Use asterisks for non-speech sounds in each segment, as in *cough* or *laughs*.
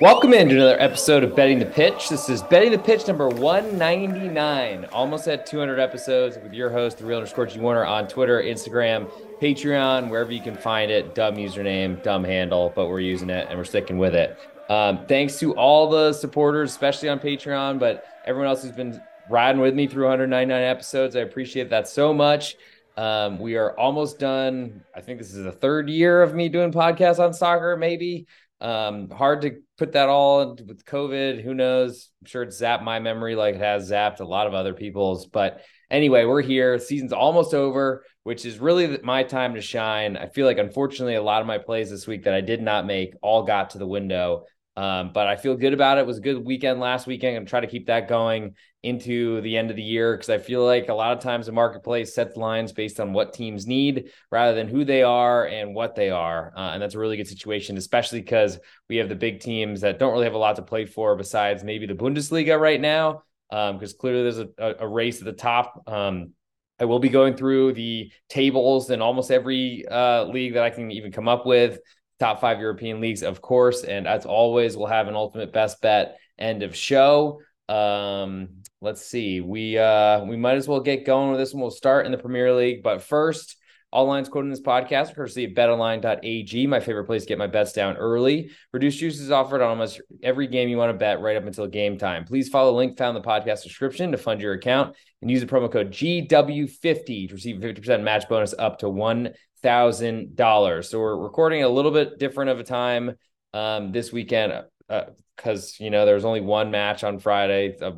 Welcome into another episode of Betting the Pitch. This is Betting the Pitch number 199. Almost at 200 episodes with your host, the real underscore G Warner on Twitter, Instagram, Patreon, wherever you can find it. Dumb username, dumb handle, but we're using it and we're sticking with it. Um, thanks to all the supporters, especially on Patreon, but everyone else who's been riding with me through 199 episodes. I appreciate that so much. Um, we are almost done. I think this is the third year of me doing podcasts on soccer, maybe. Um, hard to put that all with COVID. Who knows? I'm sure it's zapped my memory like it has zapped a lot of other people's. But anyway, we're here. Season's almost over, which is really my time to shine. I feel like, unfortunately, a lot of my plays this week that I did not make all got to the window. Um, but I feel good about it. it. was a good weekend last weekend. and try to keep that going into the end of the year because I feel like a lot of times the marketplace sets lines based on what teams need rather than who they are and what they are. Uh, and that's a really good situation, especially because we have the big teams that don't really have a lot to play for besides maybe the Bundesliga right now, because um, clearly there's a, a, race at the top. Um, I will be going through the tables in almost every uh, league that I can even come up with top five European leagues, of course. And as always, we'll have an ultimate best bet end of show. Um, let's see. We uh we might as well get going with this one. We'll start in the Premier League, but first, all lines quoted in this podcast are courtesy of betonline.ag, my favorite place to get my bets down early. Reduced juice is offered on almost every game you want to bet right up until game time. Please follow the link found in the podcast description to fund your account and use the promo code GW50 to receive 50% match bonus up to one thousand dollars. So we're recording a little bit different of a time um, this weekend because uh, you know there was only one match on Friday, a,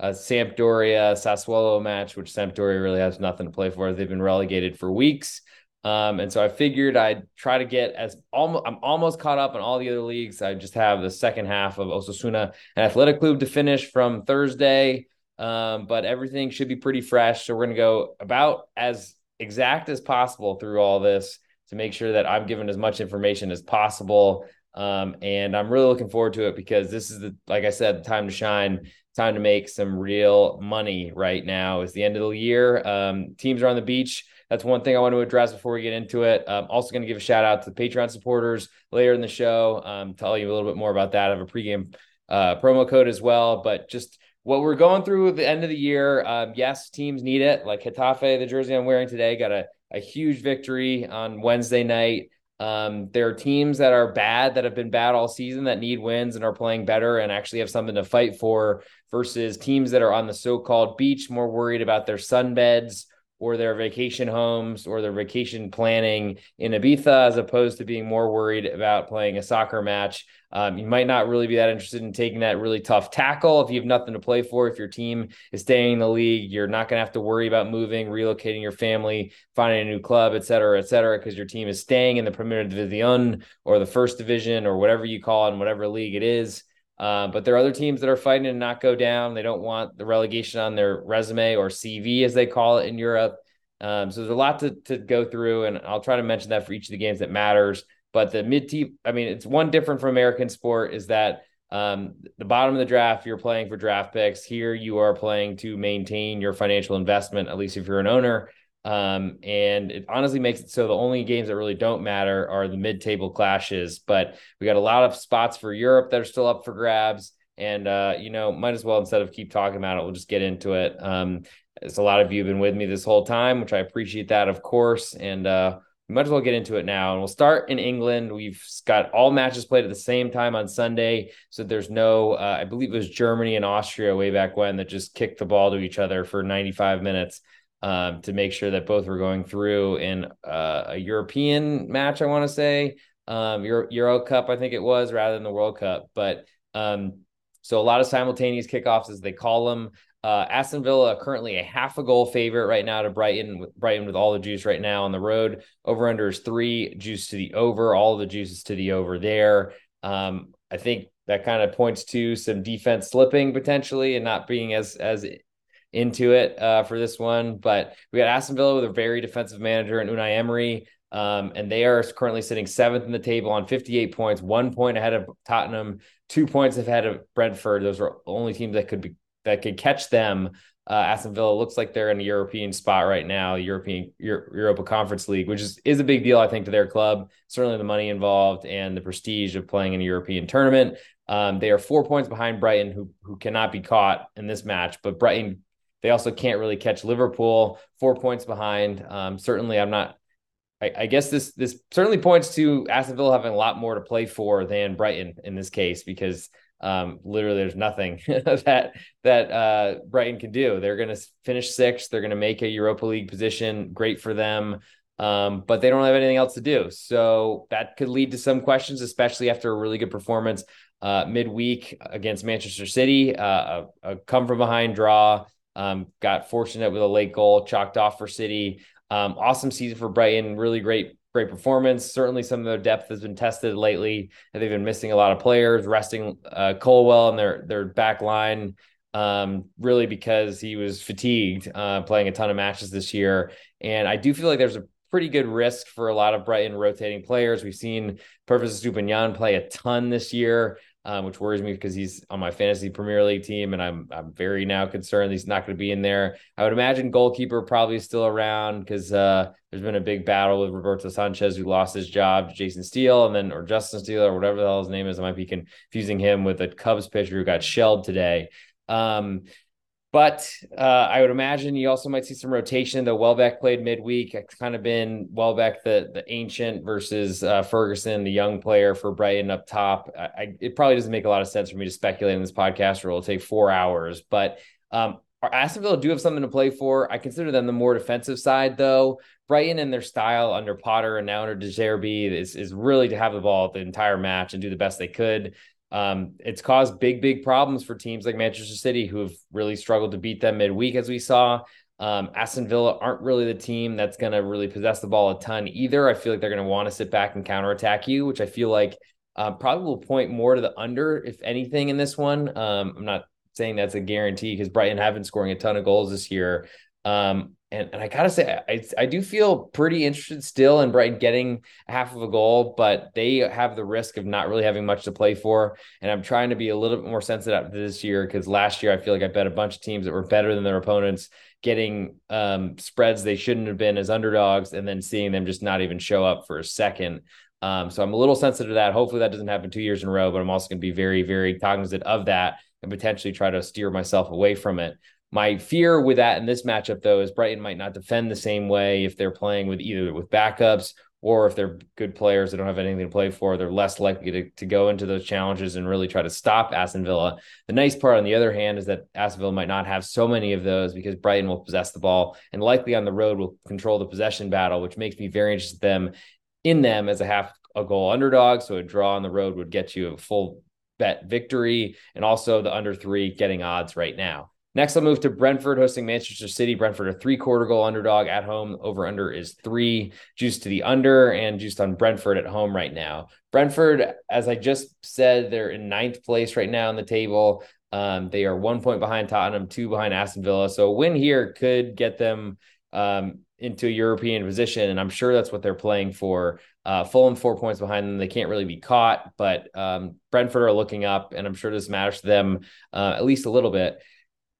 a Sampdoria Sassuolo match, which Sampdoria really has nothing to play for. They've been relegated for weeks. Um, and so I figured I'd try to get as almost I'm almost caught up on all the other leagues. I just have the second half of Osasuna and Athletic Club to finish from Thursday. Um, but everything should be pretty fresh. So we're gonna go about as exact as possible through all this to make sure that I'm given as much information as possible. Um, and I'm really looking forward to it because this is the, like I said, time to shine, time to make some real money right now. Is the end of the year. Um, teams are on the beach. That's one thing I want to address before we get into it. I'm also going to give a shout out to the Patreon supporters later in the show. Um, tell you a little bit more about that. I have a pregame uh, promo code as well, but just what we're going through at the end of the year, um, yes, teams need it. Like Getafe, the jersey I'm wearing today, got a, a huge victory on Wednesday night. Um, there are teams that are bad that have been bad all season that need wins and are playing better and actually have something to fight for versus teams that are on the so-called beach more worried about their sunbeds or their vacation homes or their vacation planning in Ibiza, as opposed to being more worried about playing a soccer match. Um, you might not really be that interested in taking that really tough tackle if you have nothing to play for. If your team is staying in the league, you're not going to have to worry about moving, relocating your family, finding a new club, et cetera, et cetera, because your team is staying in the Premier Division or the first division or whatever you call it in whatever league it is. Uh, but there are other teams that are fighting to not go down. They don't want the relegation on their resume or CV, as they call it in Europe. Um, so there's a lot to, to go through, and I'll try to mention that for each of the games that matters. But the mid team, I mean, it's one different from American sport is that um, the bottom of the draft, you're playing for draft picks. Here, you are playing to maintain your financial investment, at least if you're an owner. Um, and it honestly makes it so the only games that really don't matter are the mid-table clashes. But we got a lot of spots for Europe that are still up for grabs. And uh, you know, might as well instead of keep talking about it, we'll just get into it. Um, as a lot of you have been with me this whole time, which I appreciate that, of course. And uh, we might as well get into it now. And we'll start in England. We've got all matches played at the same time on Sunday. So there's no, uh, I believe it was Germany and Austria way back when that just kicked the ball to each other for 95 minutes um, to make sure that both were going through in uh, a European match, I want to say. Um, Euro, Euro Cup, I think it was, rather than the World Cup. But um, so a lot of simultaneous kickoffs, as they call them. Uh, Aston Villa currently a half a goal favorite right now to Brighton. Brighton with all the juice right now on the road. Over under is three. Juice to the over. All the juices to the over there. Um, I think that kind of points to some defense slipping potentially and not being as as into it uh, for this one. But we got Aston Villa with a very defensive manager and Unai Emery. Um, and they are currently sitting seventh in the table on 58 points, one point ahead of Tottenham, two points ahead of Brentford. Those are only teams that could be that could catch them. Uh, Aston Villa looks like they're in a European spot right now, European Euro- Europa Conference League, which is is a big deal, I think, to their club. Certainly, the money involved and the prestige of playing in a European tournament. Um, they are four points behind Brighton, who who cannot be caught in this match. But Brighton, they also can't really catch Liverpool. Four points behind. Um, certainly, I'm not. I, I, guess this this certainly points to Aston Villa having a lot more to play for than Brighton in this case because um, literally there's nothing *laughs* that that uh, Brighton can do. They're going to finish sixth. They're going to make a Europa League position. Great for them. Um, but they don't have anything else to do. So that could lead to some questions, especially after a really good performance uh, midweek against Manchester City, uh, a, a, come from behind draw. Um, got fortunate with a late goal, chalked off for City. Um, awesome season for Brighton. Really great, great performance. Certainly, some of their depth has been tested lately. They've been missing a lot of players, resting uh, Colwill and their their back line. Um, really because he was fatigued uh, playing a ton of matches this year. And I do feel like there's a pretty good risk for a lot of Brighton rotating players. We've seen Pervis Estupiñán play a ton this year, um, which worries me because he's on my fantasy Premier League team, and I'm I'm very now concerned he's not going to be in there. I would imagine goalkeeper probably still around because uh, there's been a big battle with Roberto Sanchez who lost his job to Jason Steele, and then or Justin Steele or whatever the hell his name is. I might be confusing him with a Cubs pitcher who got shelled today. Um, but uh, I would imagine you also might see some rotation. Though Welbeck played midweek, it's kind of been Welbeck the the ancient versus uh, Ferguson, the young player for Brighton up top. I, I, it probably doesn't make a lot of sense for me to speculate in this podcast, or it'll take four hours. But um, Aston Villa do have something to play for. I consider them the more defensive side, though. Brighton and their style under Potter and now under De Zerbi is is really to have the ball the entire match and do the best they could. Um, it's caused big, big problems for teams like Manchester City, who have really struggled to beat them midweek, as we saw. Um, Aston Villa aren't really the team that's going to really possess the ball a ton either. I feel like they're going to want to sit back and counterattack you, which I feel like uh, probably will point more to the under, if anything, in this one. Um, I'm not saying that's a guarantee because Brighton have been scoring a ton of goals this year. Um, and, and I gotta say, I, I do feel pretty interested still in Brighton getting half of a goal, but they have the risk of not really having much to play for. And I'm trying to be a little bit more sensitive this year because last year I feel like I bet a bunch of teams that were better than their opponents getting um, spreads they shouldn't have been as underdogs, and then seeing them just not even show up for a second. Um, so I'm a little sensitive to that. Hopefully that doesn't happen two years in a row, but I'm also going to be very, very cognizant of that and potentially try to steer myself away from it. My fear with that in this matchup, though, is Brighton might not defend the same way if they're playing with either with backups or if they're good players that don't have anything to play for, they're less likely to, to go into those challenges and really try to stop Aston Villa. The nice part, on the other hand, is that Aston Villa might not have so many of those because Brighton will possess the ball and likely on the road will control the possession battle, which makes me very interested in them in them as a half a goal underdog. So a draw on the road would get you a full bet victory and also the under three getting odds right now. Next, I'll move to Brentford hosting Manchester City. Brentford, a three quarter goal underdog at home. Over under is three, juiced to the under and juiced on Brentford at home right now. Brentford, as I just said, they're in ninth place right now on the table. Um, they are one point behind Tottenham, two behind Aston Villa. So a win here could get them um, into a European position, and I'm sure that's what they're playing for. Uh, Fulham four points behind them; they can't really be caught. But um, Brentford are looking up, and I'm sure this matters to them uh, at least a little bit.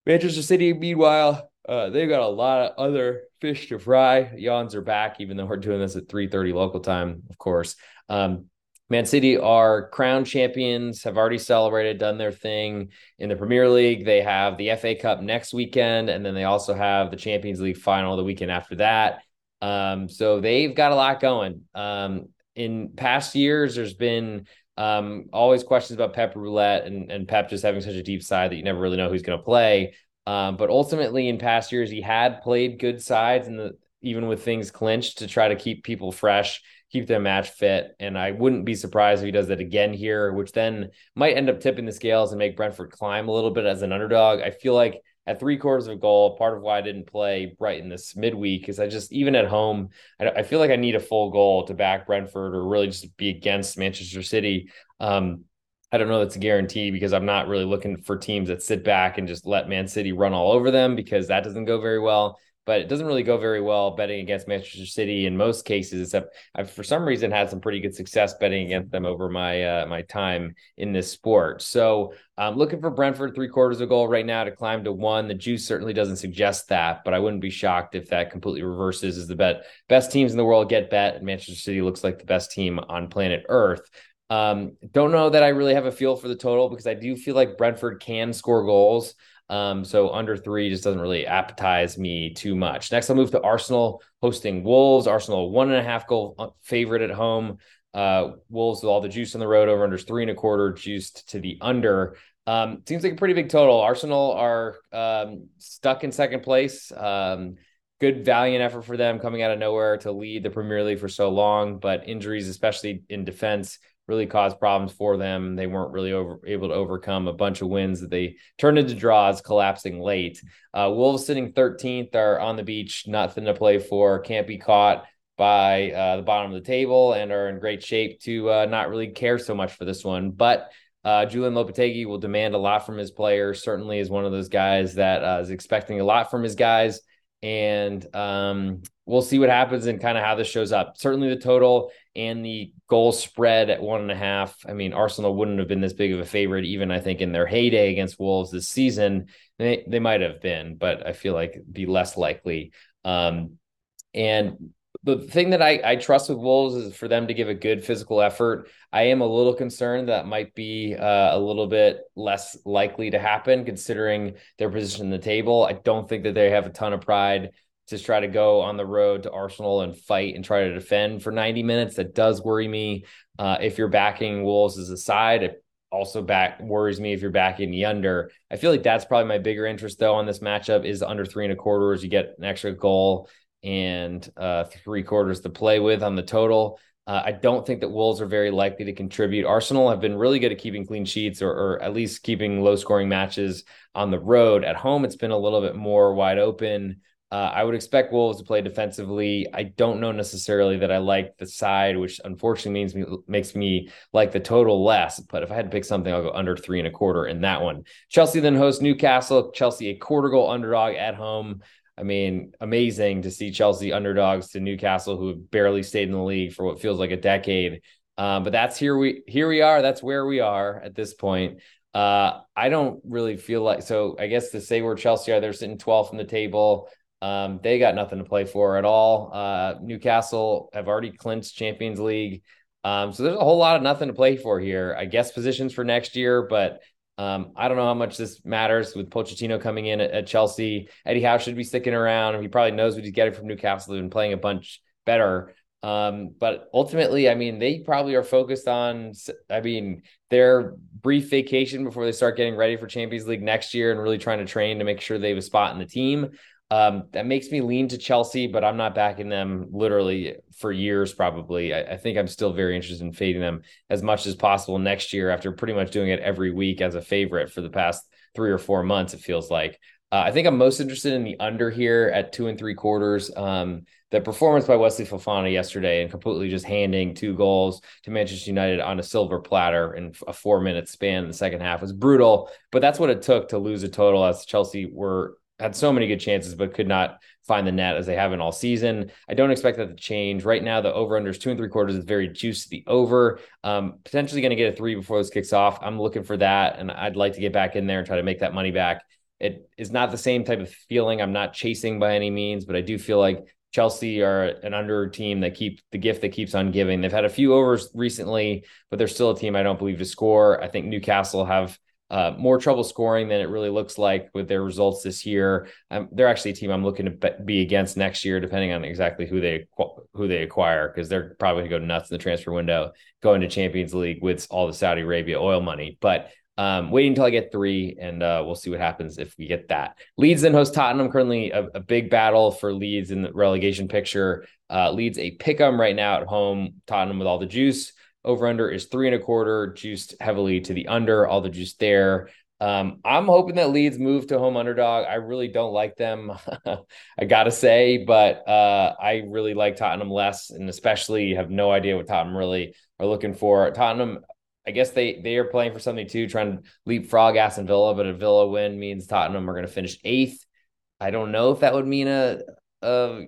Manchester City, meanwhile, uh, they've got a lot of other fish to fry. Yawns are back, even though we're doing this at 3:30 local time, of course. Um, Man City are crown champions, have already celebrated, done their thing in the Premier League. They have the FA Cup next weekend, and then they also have the Champions League final the weekend after that. Um, so they've got a lot going. Um, in past years, there's been um, always questions about Pep Roulette and, and Pep just having such a deep side that you never really know who's going to play. Um, but ultimately, in past years, he had played good sides, and even with things clinched, to try to keep people fresh, keep them match fit. And I wouldn't be surprised if he does that again here, which then might end up tipping the scales and make Brentford climb a little bit as an underdog. I feel like at three quarters of a goal. Part of why I didn't play Brighton this midweek is I just even at home, I, I, feel like I need a full goal to back Brentford or really just be against Manchester City. Um, I don't know that's a guarantee because I'm not really looking for teams that sit back and just let Man City run all over them because that doesn't go very well but it doesn't really go very well betting against Manchester City in most cases. Except I've for some reason had some pretty good success betting against them over my uh, my time in this sport. So I'm looking for Brentford three quarters of goal right now to climb to one. The juice certainly doesn't suggest that, but I wouldn't be shocked if that completely reverses. As the bet best teams in the world get bet, and Manchester City looks like the best team on planet Earth. Um, don't know that I really have a feel for the total because I do feel like Brentford can score goals. Um, so under three just doesn't really appetize me too much. Next, I'll move to Arsenal hosting Wolves. Arsenal one and a half goal uh, favorite at home. Uh, Wolves with all the juice on the road over under three and a quarter, juiced to the under. Um, seems like a pretty big total. Arsenal are um, stuck in second place. Um, good valiant effort for them coming out of nowhere to lead the Premier League for so long, but injuries, especially in defense, really caused problems for them. They weren't really over, able to overcome a bunch of wins that they turned into draws, collapsing late. Uh, Wolves sitting 13th are on the beach, nothing to play for, can't be caught by uh, the bottom of the table, and are in great shape to uh, not really care so much for this one. But uh, Julian Lopetegui will demand a lot from his players. Certainly, is one of those guys that uh, is expecting a lot from his guys and um, we'll see what happens and kind of how this shows up. Certainly, the total and the goal spread at one and a half. I mean, Arsenal wouldn't have been this big of a favorite, even I think in their heyday against Wolves this season. They they might have been, but I feel like be less likely. Um, and the thing that I, I trust with Wolves is for them to give a good physical effort. I am a little concerned that might be uh, a little bit less likely to happen considering their position in the table. I don't think that they have a ton of pride to try to go on the road to Arsenal and fight and try to defend for 90 minutes. That does worry me. Uh, if you're backing Wolves as a side, it also back worries me if you're backing the under. I feel like that's probably my bigger interest though on this matchup is under three and a quarter as you get an extra goal and uh, three quarters to play with on the total. Uh, I don't think that Wolves are very likely to contribute. Arsenal have been really good at keeping clean sheets or, or at least keeping low scoring matches on the road. At home, it's been a little bit more wide open. Uh, I would expect Wolves to play defensively. I don't know necessarily that I like the side, which unfortunately means me makes me like the total less. But if I had to pick something, I'll go under three and a quarter in that one. Chelsea then hosts Newcastle. Chelsea a quarter goal underdog at home. I mean, amazing to see Chelsea underdogs to Newcastle, who have barely stayed in the league for what feels like a decade. Um, but that's here we here we are. That's where we are at this point. Uh, I don't really feel like so. I guess to say where Chelsea are, they're sitting 12th in the table. Um, they got nothing to play for at all. Uh, Newcastle have already clinched Champions League. Um, so there's a whole lot of nothing to play for here. I guess positions for next year, but um, I don't know how much this matters with Pochettino coming in at, at, Chelsea. Eddie Howe should be sticking around. He probably knows what he's getting from Newcastle and playing a bunch better. Um, but ultimately, I mean, they probably are focused on, I mean, their brief vacation before they start getting ready for Champions League next year and really trying to train to make sure they have a spot in the team. Um, that makes me lean to Chelsea, but I'm not backing them literally for years, probably. I, I, think I'm still very interested in fading them as much as possible next year after pretty much doing it every week as a favorite for the past three or four months, it feels like. Uh, I think I'm most interested in the under here at two and three quarters. Um, the performance by Wesley Fofana yesterday and completely just handing two goals to Manchester United on a silver platter in a four minute span in the second half was brutal. But that's what it took to lose a total as Chelsea were had so many good chances, but could not find the net as they haven't all season. I don't expect that to change. Right now, the over under is two and three quarters is very juicy. The over, um, potentially going to get a three before this kicks off. I'm looking for that, and I'd like to get back in there and try to make that money back. It is not the same type of feeling. I'm not chasing by any means, but I do feel like Chelsea are an under team that keep the gift that keeps on giving. They've had a few overs recently, but they're still a team I don't believe to score. I think Newcastle have uh, more trouble scoring than it really looks like with their results this year. Um, they're actually a team I'm looking to be against next year, depending on exactly who they who they acquire, because they're probably going to go nuts in the transfer window, going to Champions League with all the Saudi Arabia oil money. But um, waiting until I get three, and uh, we'll see what happens if we get that. Leeds and host Tottenham currently a, a, big battle for Leeds in the relegation picture. Uh, Leeds a pick 'em right now at home. Tottenham with all the juice. Over under is three and a quarter, juiced heavily to the under, all the juice there. Um, I'm hoping that Leeds move to home underdog. I really don't like them, *laughs* I gotta say, but uh, I really like Tottenham less, and especially have no idea what Tottenham really are looking for. Tottenham, I guess they they are playing for something too, trying to leapfrog Aston Villa, but a Villa win means Tottenham are going to finish eighth. I don't know if that would mean a, a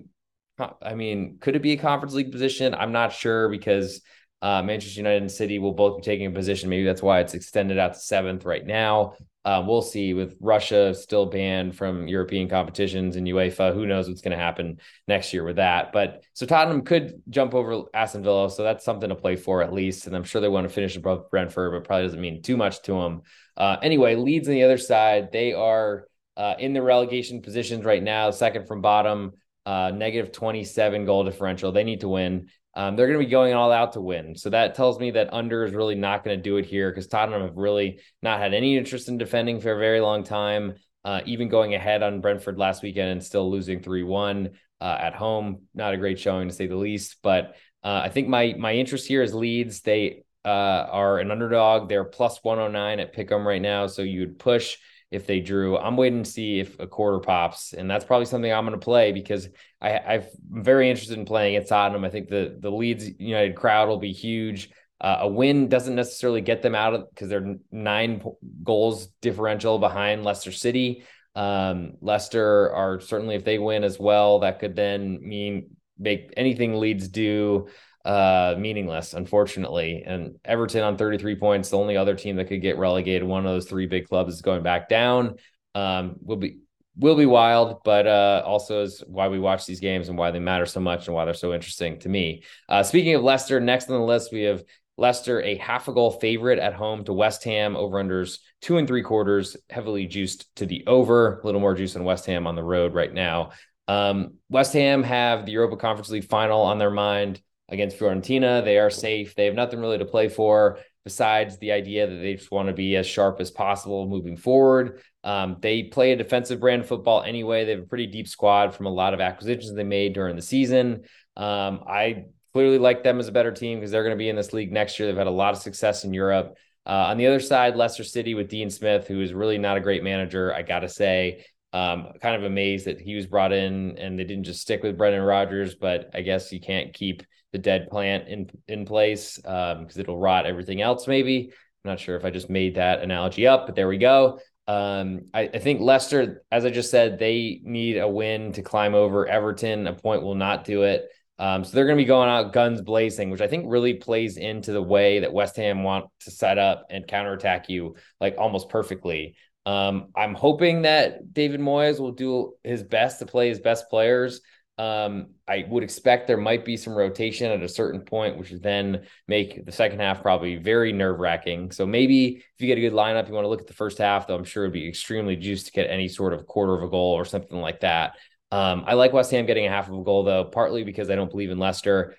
I mean, could it be a conference league position? I'm not sure because Uh, Manchester United and City will both be taking a position. Maybe that's why it's extended out to seventh right now. Um, we'll see with Russia still banned from European competitions and UEFA. Who knows what's going to happen next year with that? But so Tottenham could jump over Aston Villa, so that's something to play for at least. And I'm sure they want to finish above Brentford, but probably doesn't mean too much to them. Uh, anyway, Leeds on the other side, they are uh, in the relegation positions right now, second from bottom, uh, negative 27 goal differential. They need to win. Um, they're going to be going all out to win. So that tells me that under is really not going to do it here because Tottenham have really not had any interest in defending for a very long time. Uh, even going ahead on Brentford last weekend and still losing 3 1 uh, at home. Not a great showing to say the least. But uh, I think my my interest here is Leeds. They uh, are an underdog. They're plus 109 at Pick'em right now. So you would push if they drew. I'm waiting to see if a quarter pops, and that's probably something I'm going to play because I, I'm very interested in playing at Tottenham. I think the the Leeds United crowd will be huge. Uh, a win doesn't necessarily get them out of because they're nine goals differential behind Leicester City. Um, Leicester are certainly if they win as well, that could then mean make anything Leeds do uh, meaningless, unfortunately. And Everton on 33 points, the only other team that could get relegated. One of those three big clubs is going back down. Um, will be will be wild, but uh, also is why we watch these games and why they matter so much and why they're so interesting to me. Uh, speaking of Leicester, next on the list we have Leicester, a half a goal favorite at home to West Ham. Over unders two and three quarters, heavily juiced to the over. A little more juice on West Ham on the road right now. Um, West Ham have the Europa Conference League final on their mind against Fiorentina. They are safe. They have nothing really to play for besides the idea that they just want to be as sharp as possible moving forward. Um, they play a defensive brand of football anyway. They have a pretty deep squad from a lot of acquisitions they made during the season. Um, I clearly like them as a better team because they're going to be in this league next year. They've had a lot of success in Europe. Uh, on the other side, Leicester City with Dean Smith, who is really not a great manager, I got to say. Um, kind of amazed that he was brought in and they didn't just stick with Brendan Rodgers, but I guess you can't keep the dead plant in in place because um, it'll rot everything else. Maybe I'm not sure if I just made that analogy up, but there we go. Um, I, I, think Leicester, as I just said, they need a win to climb over Everton. A point will not do it. Um, so they're going to be going out guns blazing, which I think really plays into the way that West Ham want to set up and counterattack you like almost perfectly. Um, I'm hoping that David Moyes will do his best to play his best players. Um, I would expect there might be some rotation at a certain point, which would then make the second half probably very nerve wracking. So maybe if you get a good lineup, you want to look at the first half, though I'm sure it'd be extremely juiced to get any sort of quarter of a goal or something like that. Um, I like West Ham getting a half of a goal, though, partly because I don't believe in Leicester.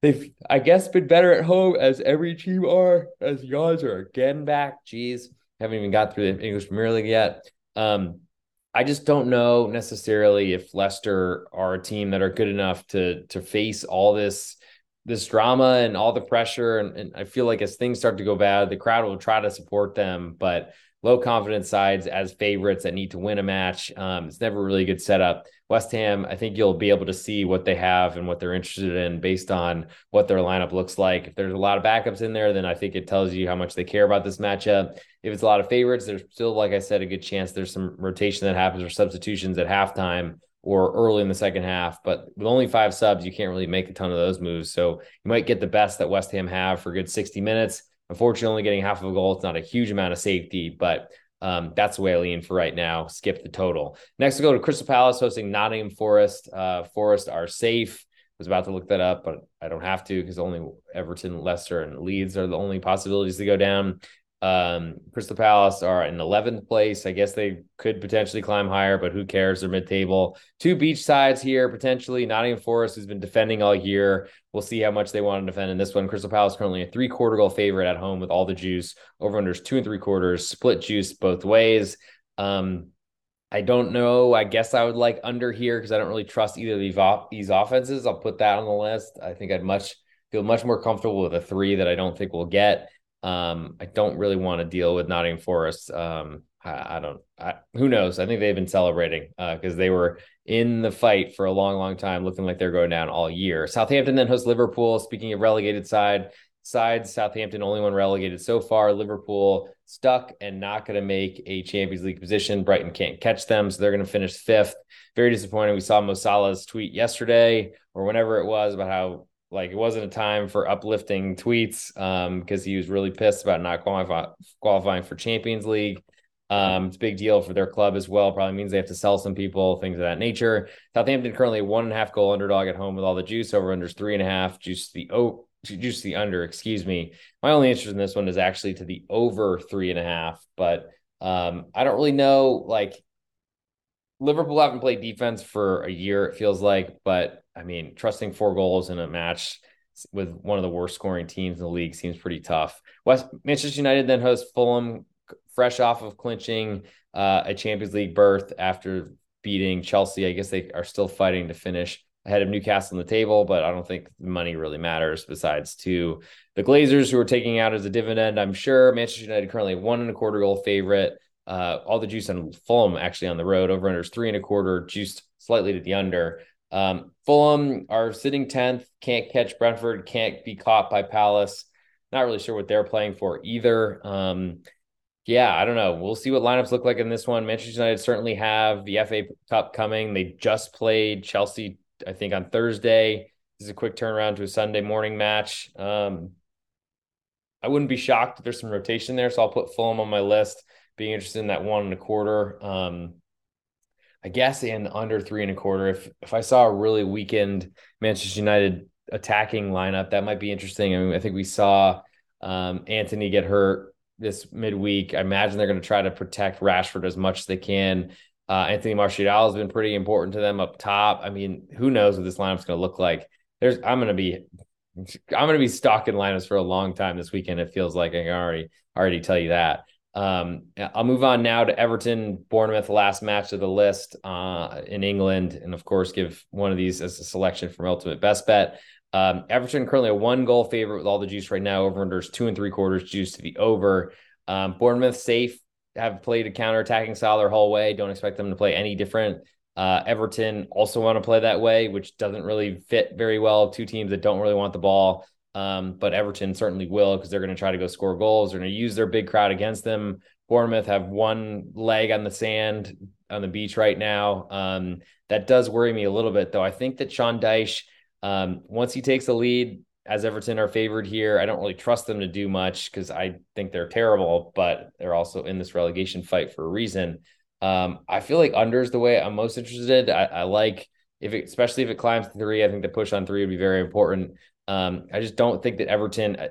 They've, I guess, been better at home as every team are, as odds are again back. Jeez, haven't even got through the English Premier League yet. Um, I just don't know necessarily if Leicester are a team that are good enough to to face all this this drama and all the pressure. And, and I feel like as things start to go bad, the crowd will try to support them, but low confidence sides as favorites that need to win a match. Um, it's never really a good setup. West Ham, I think you'll be able to see what they have and what they're interested in based on what their lineup looks like. If there's a lot of backups in there, then I think it tells you how much they care about this matchup. If it's a lot of favorites, there's still, like I said, a good chance there's some rotation that happens or substitutions at halftime or early in the second half. But with only five subs, you can't really make a ton of those moves. So you might get the best that West Ham have for a good 60 minutes. Unfortunately, only getting half of a goal. It's not a huge amount of safety, but um, that's the way I lean for right now. Skip the total. Next, we go to Crystal Palace hosting Nottingham Forest. Uh, Forest are safe. I was about to look that up, but I don't have to because only Everton, Leicester, and Leeds are the only possibilities to go down. Um, Crystal Palace are in 11th place. I guess they could potentially climb higher, but who cares? They're mid table. Two beach sides here, potentially. Nottingham Forest, who's been defending all year. We'll see how much they want to defend in this one. Crystal Palace currently a three quarter goal favorite at home with all the juice. Over unders two and three quarters, split juice both ways. Um, I don't know. I guess I would like under here because I don't really trust either of these offenses. I'll put that on the list. I think I'd much feel much more comfortable with a three that I don't think we'll get. Um, I don't really want to deal with Nottingham Forest. Um, I, I don't. I, who knows? I think they've been celebrating uh because uh, they were in the fight for a long, long time, looking like they're going down all year. Southampton then hosts Liverpool. Speaking of relegated side sides, Southampton only one relegated so far. Liverpool stuck and not going to make a Champions League position. Brighton can't catch them, so they're going to finish fifth. Very disappointing. We saw Mo Salah's tweet yesterday or whenever it was about how like it wasn't a time for uplifting tweets um because he was really pissed about not qualify, qualifying for Champions League. Um, it's a big deal for their club as well. Probably means they have to sell some people, things of that nature. Southampton currently one and a half goal underdog at home with all the juice over unders three and a half. Juice the oh, juice the under. Excuse me. My only interest in this one is actually to the over three and a half, but um, I don't really know. Like Liverpool haven't played defense for a year. It feels like, but I mean, trusting four goals in a match with one of the worst scoring teams in the league seems pretty tough. West Manchester United then hosts Fulham fresh off of clinching uh, a Champions League berth after beating Chelsea. I guess they are still fighting to finish ahead of Newcastle on the table, but I don't think money really matters besides to the Glazers who are taking out as a dividend. I'm sure Manchester United currently one and a quarter goal favorite. Uh, all the juice on Fulham actually on the road over unders three and a quarter, juiced slightly to the under. Um, Fulham are sitting 10th, can't catch Brentford, can't be caught by Palace. Not really sure what they're playing for either. Um, yeah, I don't know. We'll see what lineups look like in this one. Manchester United certainly have the FA Cup coming. They just played Chelsea, I think, on Thursday. This is a quick turnaround to a Sunday morning match. Um, I wouldn't be shocked if there's some rotation there, so I'll put Fulham on my list. Being interested in that one and a quarter. Um, I guess in under three and a quarter. If if I saw a really weakened Manchester United attacking lineup, that might be interesting. I mean, I think we saw um, Antony get hurt this midweek. I imagine they're going to try to protect Rashford as much as they can. Uh, Anthony Martial has been pretty important to them up top. I mean, who knows what this lineup's going to look like? There's, I'm going to be, I'm going to be stalking lineups for a long time this weekend. It feels like I can already, already tell you that. Um, I'll move on now to Everton, Bournemouth, last match of the list uh, in England, and of course, give one of these as a selection from Ultimate Best Bet. Um, Everton currently a one goal favorite with all the juice right now. Over unders two and three quarters juice to the over. Um, Bournemouth safe have played a counter attacking style their whole way. Don't expect them to play any different. Uh, Everton also want to play that way, which doesn't really fit very well. Two teams that don't really want the ball. Um, but Everton certainly will because they're going to try to go score goals. They're going to use their big crowd against them. Bournemouth have one leg on the sand on the beach right now. Um, that does worry me a little bit, though. I think that Sean Dyche um, once he takes the lead, as Everton are favored here, I don't really trust them to do much because I think they're terrible, but they're also in this relegation fight for a reason. Um, I feel like under is the way I'm most interested. I, I like if it, especially if it climbs to three, I think the push on three would be very important. Um, I just don't think that Everton uh,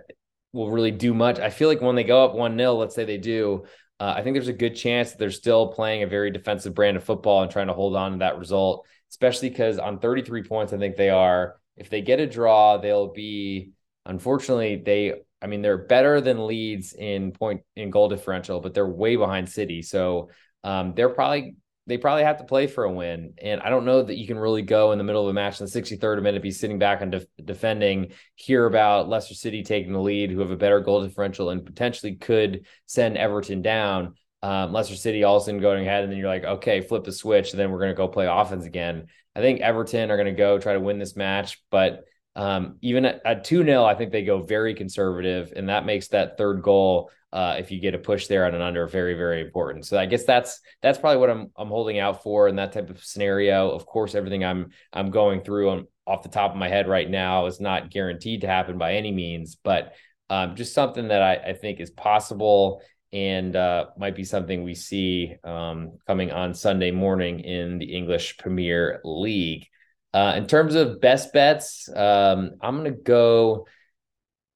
will really do much. I feel like when they go up one 0 let's say they do, uh, I think there's a good chance that they're still playing a very defensive brand of football and trying to hold on to that result especially because on 33 points, I think they are. If they get a draw, they'll be unfortunately they I mean they're better than Leeds in point in goal differential, but they're way behind City. So um, they're probably they probably have to play for a win. And I don't know that you can really go in the middle of a match in the 63rd minute, be sitting back and def- defending, hear about Leicester City taking the lead, who have a better goal differential and potentially could send Everton down um, Leicester City all of a sudden going ahead, and then you're like, okay, flip the switch, and then we're going to go play offense again. I think Everton are going to go try to win this match, but um, even at, at 2 0, I think they go very conservative, and that makes that third goal, uh, if you get a push there on an under, very, very important. So I guess that's that's probably what I'm I'm holding out for in that type of scenario. Of course, everything I'm I'm going through on, off the top of my head right now is not guaranteed to happen by any means, but um, just something that I, I think is possible and uh, might be something we see um, coming on Sunday morning in the English Premier League. Uh, in terms of best bets, um, I'm going to go.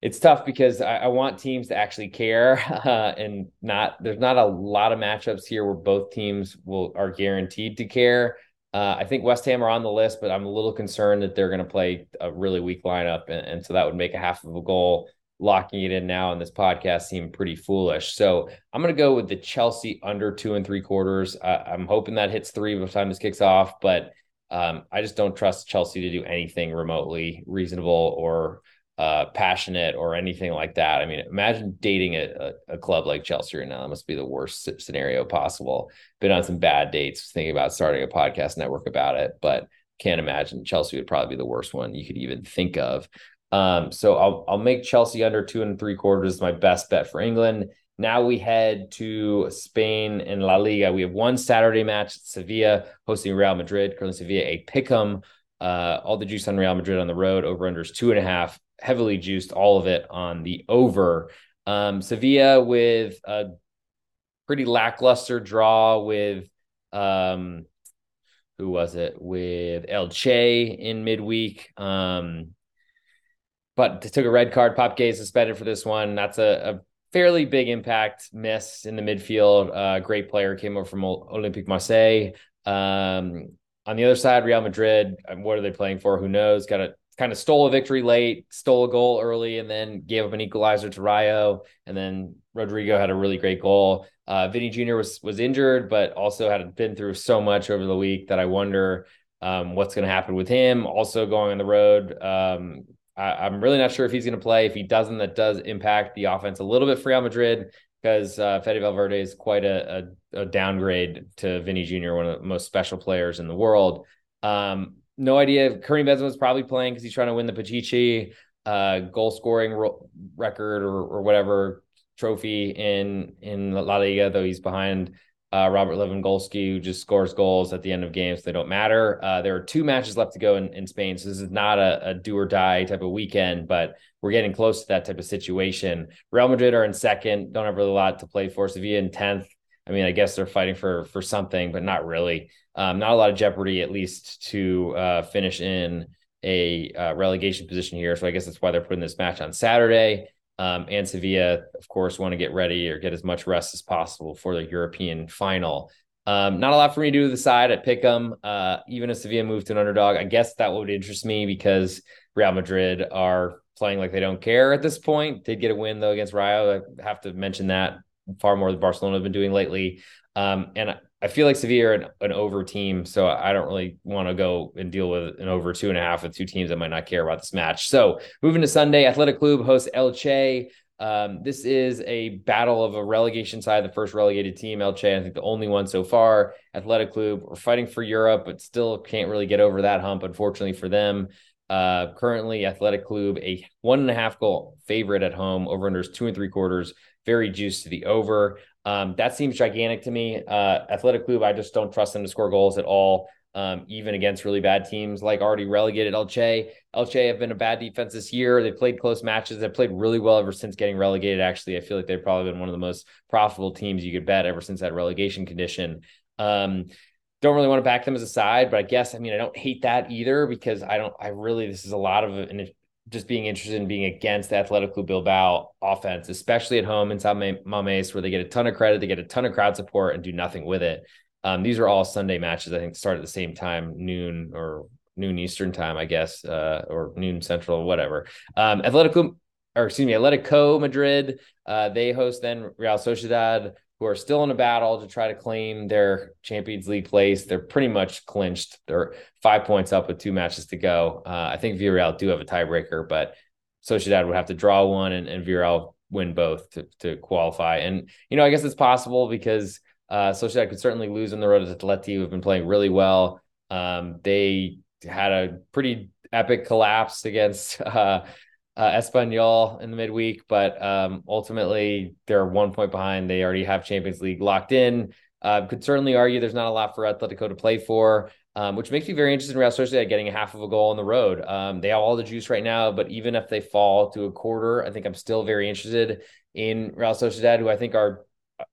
It's tough because I, I, want teams to actually care, *laughs* uh, and not there's not a lot of matchups here where both teams will are guaranteed to care. Uh, I think West Ham are on the list, but I'm a little concerned that they're going to play a really weak lineup, and, and so that would make a half of a goal locking it in now on this podcast seem pretty foolish. So I'm going to go with the Chelsea under two and three quarters. I'm hoping that hits three by the time this kicks off, but um, I just don't trust Chelsea to do anything remotely reasonable or uh, passionate or anything like that. I mean, imagine dating a, a, a, club like Chelsea right now. That must be the worst scenario possible. Been on some bad dates thinking about starting a podcast network about it, but can't imagine Chelsea would probably be the worst one you could even think of. Um, so I'll I'll make Chelsea under two and three quarters my best bet for England. Now we head to Spain and La Liga. We have one Saturday match, Sevilla hosting Real Madrid. Currently Sevilla a pick'em Uh, all the juice on Real Madrid on the road, over unders two and a half, heavily juiced, all of it on the over. Um, Sevilla with a pretty lackluster draw with um, who was it with Elche in midweek. Um, but took a red card. Pape Gueye suspended for this one. That's a, a fairly big impact miss in the midfield. Uh, great player came over from Olympique Marseille. Um, on the other side, Real Madrid. Um, what are they playing for? Who knows? Got a kind of stole a victory late, stole a goal early, and then gave up an equalizer to Rayo. And then Rodrygo had a really great goal. Uh, Vinny Jr. was was injured, but also had been through so much over the week that I wonder um, what's going to happen with him. Also going on the road. Um, I, am really not sure if he's going to play. If he doesn't, that does impact the offense a little bit for Real Madrid because uh, Fede Valverde is quite a, a, a, downgrade to Vinny Jr., one of the most special players in the world. Um, no idea. If Karim Benzema is probably playing because he's trying to win the Pichichi uh, goal scoring ro- record or, or whatever trophy in in La Liga, though he's behind uh, Robert Lewandowski, who just scores goals at the end of games. They don't matter. Uh, there are two matches left to go in, in Spain, so this is not a, a, do or die type of weekend, but we're getting close to that type of situation. Real Madrid are in second, don't have really a lot to play for. Sevilla in tenth. I mean, I guess they're fighting for for something, but not really. Um, not a lot of jeopardy, at least to uh, finish in a uh, relegation position here. So I guess that's why they're putting this match on Saturday. Um, and Sevilla, of course, want to get ready or get as much rest as possible for the European final. Um, not a lot for me to do with the side at Pick'em. Uh, even if Sevilla moved to an underdog, I guess that would interest me because Real Madrid are playing like they don't care at this point. Did get a win though against Rayo. I have to mention that far more than Barcelona have been doing lately. Um, and I feel like Sevilla are an, an, over team, so I don't really want to go and deal with an over two and a half with two teams that might not care about this match. So moving to Sunday, Athletic Club hosts Elche. Um, this is a battle of a relegation side, the first relegated team, Elche. I think the only one so far. Athletic Club, we're fighting for Europe, but still can't really get over that hump, unfortunately for them. Uh, currently, Athletic Club, a one and a half goal favorite at home, over unders two and three quarters, very juiced to the over. Um, that seems gigantic to me. Uh, Athletic Club, I just don't trust them to score goals at all, um, even against really bad teams like already relegated Elche. Elche have been a bad defense this year. They played close matches. They've played really well ever since getting relegated. Actually, I feel like they've probably been one of the most profitable teams you could bet ever since that relegation condition. Um, don't really want to back them as a side, but I guess I mean I don't hate that either because I don't. I really this is a lot of an just being interested in being against the Atletico Bilbao offense, especially at home in San Mamés, where they get a ton of credit, they get a ton of crowd support, and do nothing with it. Um, these are all Sunday matches. I think start at the same time, noon or noon Eastern time, I guess, uh, or noon Central, whatever. Um, Atletico, or excuse me, Atletico Madrid. Uh, they host then Real Sociedad who are still in a battle to try to claim their Champions League place. They're pretty much clinched. They're five points up with two matches to go. Uh, I think Villarreal do have a tiebreaker, but Sociedad would have to draw one and, and Villarreal win both to, to qualify. And, you know, I guess it's possible because uh, Sociedad could certainly lose on the road to Atleti, who have been playing really well. Um, they had a pretty epic collapse against *laughs* uh, uh, Espanyol in the midweek, but um, ultimately they're one point behind. They already have Champions League locked in. Uh, could certainly argue there's not a lot for Atletico to play for, um, which makes me very interested in Real Sociedad getting a half of a goal on the road. Um, they have all the juice right now, but even if they fall to a quarter, I think I'm still very interested in Real Sociedad, who I think are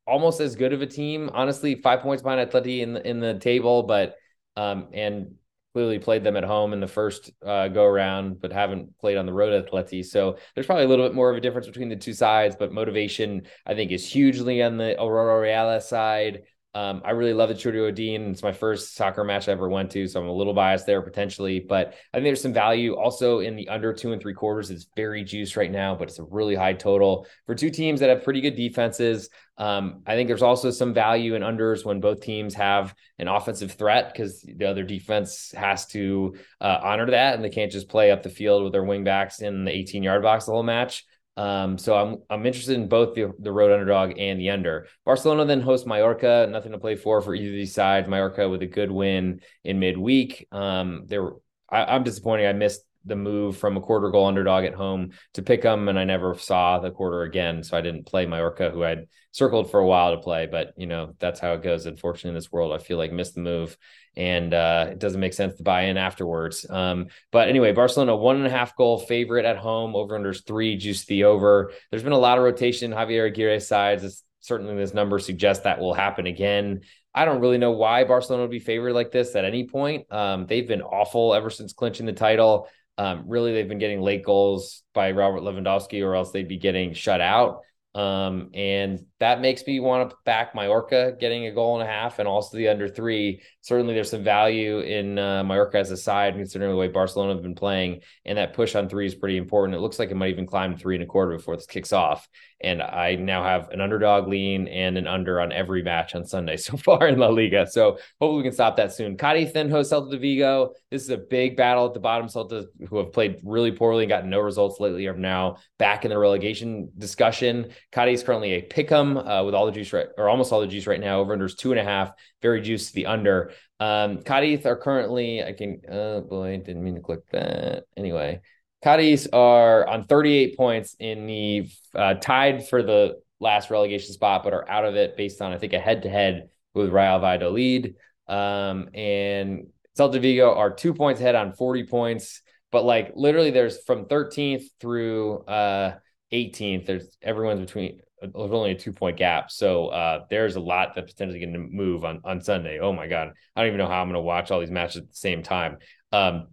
almost as good of a team. Honestly, five points behind Atleti in the in the table, but um, and clearly played them at home in the first uh, go around, but haven't played on the road at Atleti. So there's probably a little bit more of a difference between the two sides, but motivation I think is hugely on the Aurora Real side. Um, I really love the Churio Dean. It's my first soccer match I ever went to, so I'm a little biased there potentially. But I think there's some value also in the under two and three quarters. It's very juiced right now, but it's a really high total for two teams that have pretty good defenses. Um, I think there's also some value in unders when both teams have an offensive threat because the other defense has to uh, honor that, and they can't just play up the field with their wingbacks in the 18 yard box the whole match. Um, so I'm I'm interested in both the, the road underdog and the under. Barcelona then hosts Mallorca. Nothing to play for for either of these sides. Mallorca with a good win in midweek. Um, there I, am disappointed. I missed the move from a quarter goal underdog at home to pick them, and I never saw the quarter again, so I didn't play Mallorca, who I'd circled for a while to play. But you know that's how it goes. Unfortunately, in this world, I feel like missed the move, and uh, it doesn't make sense to buy in afterwards. Um, but anyway, Barcelona one and a half goal favorite at home. Over under three, juice the over. There's been a lot of rotation. Javier Aguirre's sides. It's, certainly, this number suggests that will happen again. I don't really know why Barcelona would be favored like this at any point. Um, they've been awful ever since clinching the title. Um, really, they've been getting late goals by Robert Lewandowski, or else they'd be getting shut out. Um, and that makes me want to back Mallorca getting a goal and a half and also the under three. Certainly, there's some value in uh, Mallorca as a side, considering the way Barcelona have been playing. And that push on three is pretty important. It looks like it might even climb three and a quarter before this kicks off. And I now have an underdog lean and an under on every match on Sunday *laughs* so far in La Liga. So hopefully we can stop that soon. Cadiz then hosts Celta de Vigo. This is a big battle at the bottom. Celta, who have played really poorly and gotten no results lately, are now back in the relegation discussion. Cadiz is currently a pick 'em uh, with all the juice right, or almost all the juice right now. Over unders two and a half, very juice to the under. Um, Cadiz are currently, I can, oh boy, didn't mean to click that. Anyway, Cadiz are on 38 points in the uh, tied for the last relegation spot, but are out of it based on, I think, a head to head with Real Valladolid. Um, and Celta Vigo are two points ahead on 40 points. But like literally, there's from 13th through uh, 18th, there's everyone's between there's only a two point gap. So uh, there's a lot that potentially going to move on on Sunday. Oh my god, I don't even know how I'm going to watch all these matches at the same time. Um,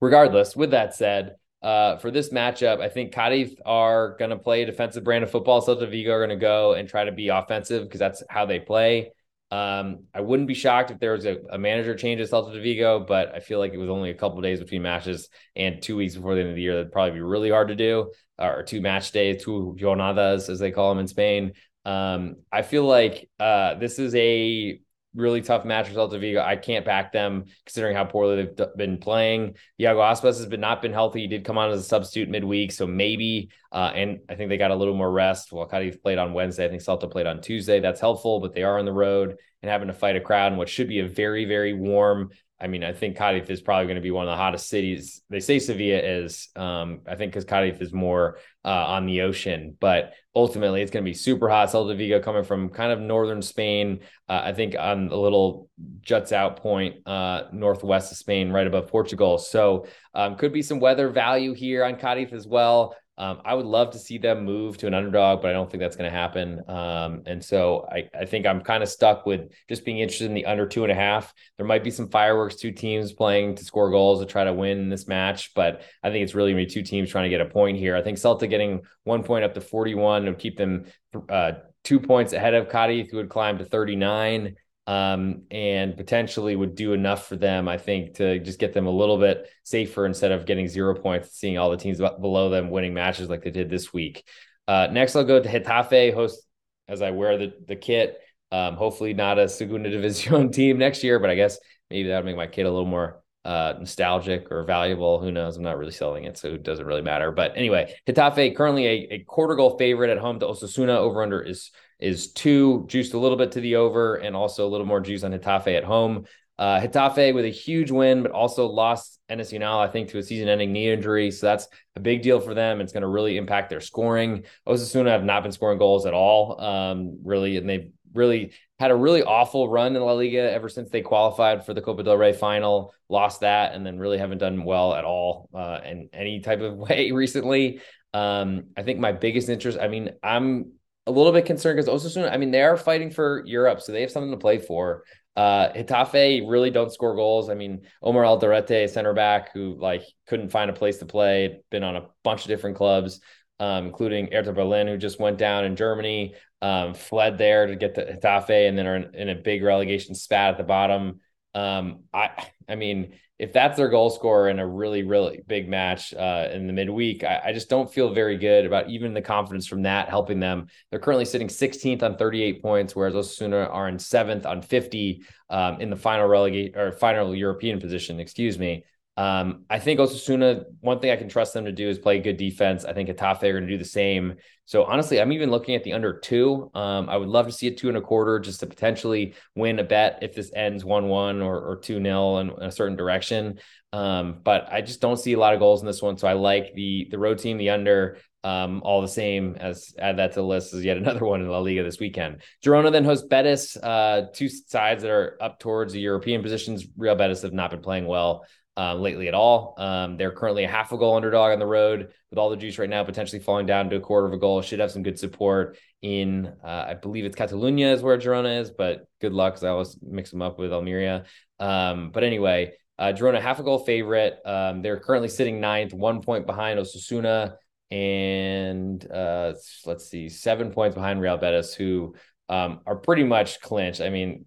regardless, with that said, uh, for this matchup, I think Cadiz are going to play a defensive brand of football. Celta Vigo are going to go and try to be offensive because that's how they play. Um, I wouldn't be shocked if there was a, a manager change at Celta Vigo, but I feel like it was only a couple days between matches and two weeks before the end of the year. That'd probably be really hard to do, or two match days, two jornadas, as they call them in Spain. Um, I feel like uh, this is a really tough match for Celta Vigo. I can't back them considering how poorly they've been playing. Iago Aspas has been not been healthy. He did come on as a substitute midweek, so maybe. Uh, and I think they got a little more rest. Well, Cadiz played on Wednesday. I think Celta played on Tuesday. That's helpful, but they are on the road and having to fight a crowd in what should be a very, very warm I mean, I think Cadiz is probably going to be one of the hottest cities. They say Sevilla is, um, I think, because Cadiz is more uh, on the ocean, but ultimately it's going to be super hot. Celta Vigo coming from kind of northern Spain, uh, I think on a little juts out point uh, northwest of Spain, right above Portugal. So um, could be some weather value here on Cadiz as well. Um, I would love to see them move to an underdog, but I don't think that's going to happen. Um, and so I, I think I'm kind of stuck with just being interested in the under two and a half. There might be some fireworks, two teams playing to score goals to try to win this match, but I think it's really going to be two teams trying to get a point here. I think Celta getting one point up to 41 would keep them uh, two points ahead of Cadiz, who would climb to 39 um, and potentially would do enough for them, I think, to just get them a little bit safer instead of getting zero points, seeing all the teams below them winning matches like they did this week. Uh, next, I'll go to Getafe, host as I wear the, the kit. Um, hopefully, not a Segunda División *laughs* team next year, but I guess maybe that'll make my kit a little more uh, nostalgic or valuable. Who knows? I'm not really selling it, so it doesn't really matter. But anyway, Getafe currently a, a quarter goal favorite at home to Osasuna. Over under is is two, juiced a little bit to the over, and also a little more juice on Getafe at home. Uh, Getafe with a huge win, but also lost Enes I think, to a season-ending knee injury. So that's a big deal for them. It's going to really impact their scoring. Osasuna have not been scoring goals at all, um, really, and they've really had a really awful run in La Liga ever since they qualified for the Copa del Rey final, lost that, and then really haven't done well at all uh, in any type of *laughs* way recently. Um, I think my biggest interest, I mean, I'm a little bit concerned because Osasuna, I mean, they are fighting for Europe, so they have something to play for. Uh, Getafe really don't score goals. I mean, Omar Alderete, center back, who like couldn't find a place to play, been on a bunch of different clubs, um, including Hertha Berlin, who just went down in Germany, um, fled there to get to Getafe, and then are in, in a big relegation spat at the bottom. Um, I, I mean, if that's their goal scorer in a really, really big match uh, in the midweek, I, I, just don't feel very good about even the confidence from that helping them. They're currently sitting 16th on 38 points, whereas Osasuna are in seventh on 50 um, in the final relegate or final European position, excuse me. Um, I think Osasuna, one thing I can trust them to do is play good defense. I think Getafe are going to do the same. So honestly, I'm even looking at the under two. Um, I would love to see a two and a quarter just to potentially win a bet if this ends one one or, or two nil in, in, a certain direction. Um, but I just don't see a lot of goals in this one. So I like the the road team, the under. Um, all the same as add that to the list as yet *laughs* another one in La Liga this weekend. Girona then hosts Betis, uh, two sides that are up towards the European positions. Real Betis have not been playing well uh, lately at all. Um, they're currently a half a goal underdog on the road with all the juice right now, potentially falling down to a quarter of a goal. Should have some good support in, uh, I believe it's Catalunya is where Girona is, but good luck because I always mix them up with Almeria. Um, but anyway, uh, Girona half a goal favorite. Um, they're currently sitting ninth, one point behind Osasuna, and uh, let's see, seven points behind Real Betis, who um, are pretty much clinched. I mean,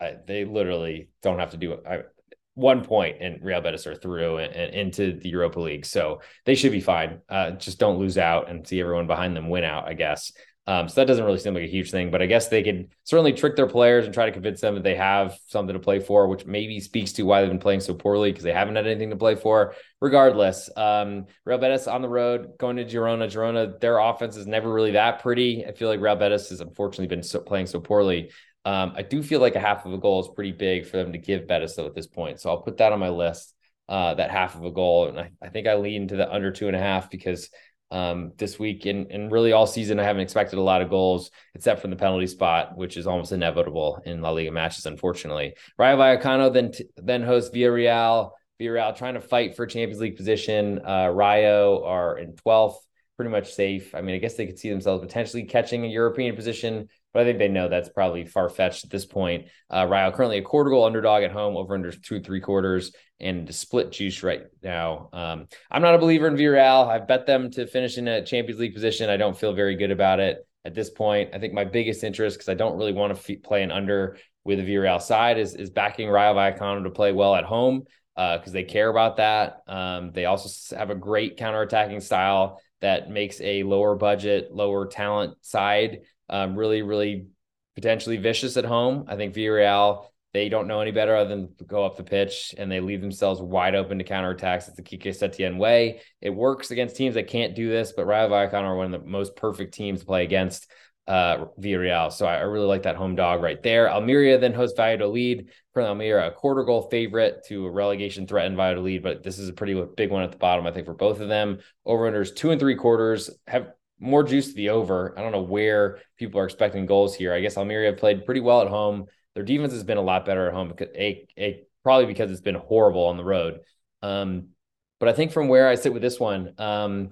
I, they literally don't have to do it one point and Real Betis are through and, and, into the Europa League. So they should be fine. Uh, just don't lose out and see everyone behind them win out, I guess. Um, so that doesn't really seem like a huge thing, but I guess they could certainly trick their players and try to convince them that they have something to play for, which maybe speaks to why they've been playing so poorly because they haven't had anything to play for. Regardless, um, Real Betis on the road going to Girona. Girona, their offense is never really that pretty. I feel like Real Betis has unfortunately been so, playing so poorly. Um, I do feel like a half of a goal is pretty big for them to give Betis though at this point. So I'll put that on my list, uh, that half of a goal. And I, I think I lean to the under two and a half because um, this week and, and really all season, I haven't expected a lot of goals except from the penalty spot, which is almost inevitable in La Liga matches, unfortunately. Rayo Vallecano then, t- then hosts Villarreal. Villarreal trying to fight for Champions League position. Uh, Rayo are in 12th, pretty much safe. I mean, I guess they could see themselves potentially catching a European position but I think they know that's probably far fetched at this point. Uh, Rayo currently a quarter goal underdog at home, over under two three quarters, and split juice right now. Um, I'm not a believer in Villarreal. I've bet them to finish in a Champions League position. I don't feel very good about it at this point. I think my biggest interest, because I don't really want to f- play an under with the Villarreal side, is is backing Rayo Vallecano to play well at home because uh, they care about that. Um, they also have a great counterattacking style that makes a lower budget, lower talent side um, really, really potentially vicious at home. I think Villarreal, they don't know any better other than go up the pitch and they leave themselves wide open to counterattacks. It's the Quique Setién way. It works against teams that can't do this, but Rayo Vallecano are one of the most perfect teams to play against uh, Villarreal. So I, I, really like that home dog right there. Almeria then hosts Valladolid. Currently, Almeria a quarter goal favorite to a relegation threatened Valladolid, but this is a pretty big one at the bottom, I think, for both of them. Over unders two and three quarters have more juice to the over. I don't know where people are expecting goals here. I guess Almeria played pretty well at home. Their defense has been a lot better at home, because, a, a, probably because it's been horrible on the road. Um, but I think from where I sit with this one, um,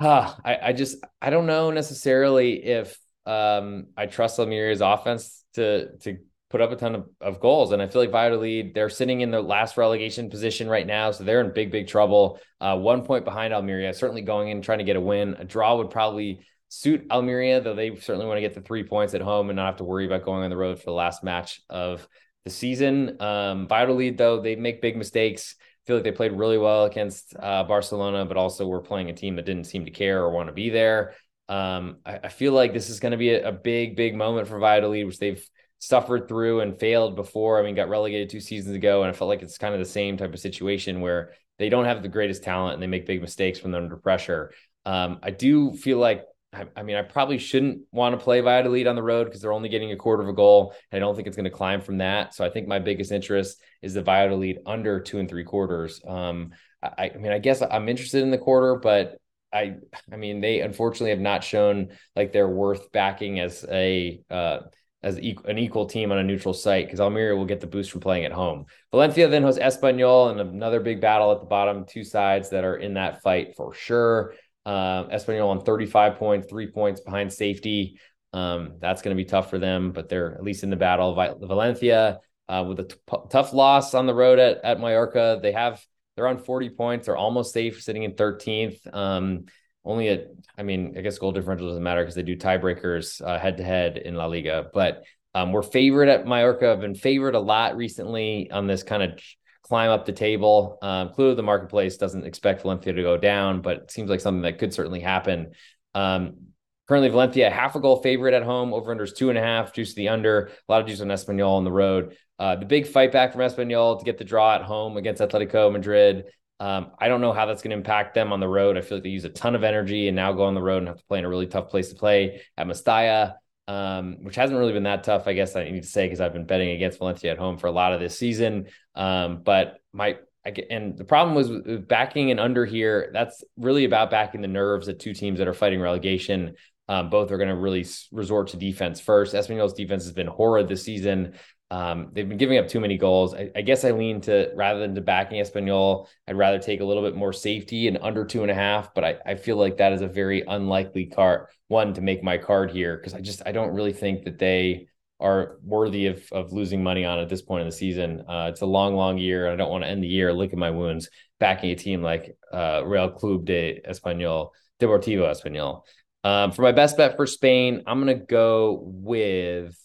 uh, I, I just I don't know necessarily if um, I trust Almeria's offense to to put up a ton of, of goals. And I feel like Valladolid, they're sitting in the last relegation position right now. So they're in big, big trouble. Uh, one point behind Almeria, certainly going in trying to get a win. A draw would probably suit Almeria, though they certainly want to get the three points at home and not have to worry about going on the road for the last match of the season. Um, Valladolid, though, they make big mistakes. Feel like they played really well against uh, Barcelona, but also were playing a team that didn't seem to care or want to be there. Um, I, I, feel like this is going to be a, a, big, big moment for Valladolid, which they've suffered through and failed before. I mean, got relegated two seasons ago, and I felt like it's kind of the same type of situation where they don't have the greatest talent and they make big mistakes when they're under pressure. Um, I do feel like, I, I, mean, I probably shouldn't want to play Valladolid on the road because they're only getting a quarter of a goal. And I don't think it's going to climb from that. So I think my biggest interest is the Valladolid under two and three quarters. Um, I, I mean, I guess I'm interested in the quarter, but I, I mean, they unfortunately have not shown like they're worth backing as a, uh, as an equal team on a neutral site because Almeria will get the boost from playing at home. Valencia then hosts Espanyol and another big battle at the bottom. Two sides that are in that fight for sure. Um, Espanyol on 35 points, three points behind safety. Um, that's going to be tough for them, but they're at least in the battle. Valencia uh, with a tough loss on the road at, at Mallorca. They have they're on 40 points. They're almost safe, sitting in 13th. Um, only a, I mean, I guess goal differential doesn't matter because they do tiebreakers head to head in La Liga. But um, we're favored at Mallorca. I've been favored a lot recently on this kind of climb up the table. Um, of the marketplace doesn't expect Valencia to go down, but it seems like something that could certainly happen. Um, Currently, Valencia half a goal favorite at home. Over under is two and a half. Juice the under. A lot of juice on Espanyol on the road. Uh, the big fight back from Espanyol to get the draw at home against Atletico Madrid. Um, I don't know how that's going to impact them on the road. I feel like they use a ton of energy and now go on the road and have to play in a really tough place to play at Mestalla, um, which hasn't really been that tough, I guess I need to say, because I've been betting against Valencia at home for a lot of this season. Um, but my I get, and the problem was backing and under here. That's really about backing the nerves of two teams that are fighting relegation. Um, both are going to really resort to defense first. Espanyol's defense has been horrid this season. Um, they've been giving up too many goals. I, I, guess I lean to rather than to backing Espanyol, I'd rather take a little bit more safety and under two and a half. But I, I feel like that is a very unlikely card one to make my card here because I just I don't really think that they are worthy of of losing money on at this point in the season. Uh, it's a long, long year. I don't want to end the year licking my wounds backing a team like uh, Real Club de Español, Deportivo Español. Um, for my best bet for Spain, I'm to go with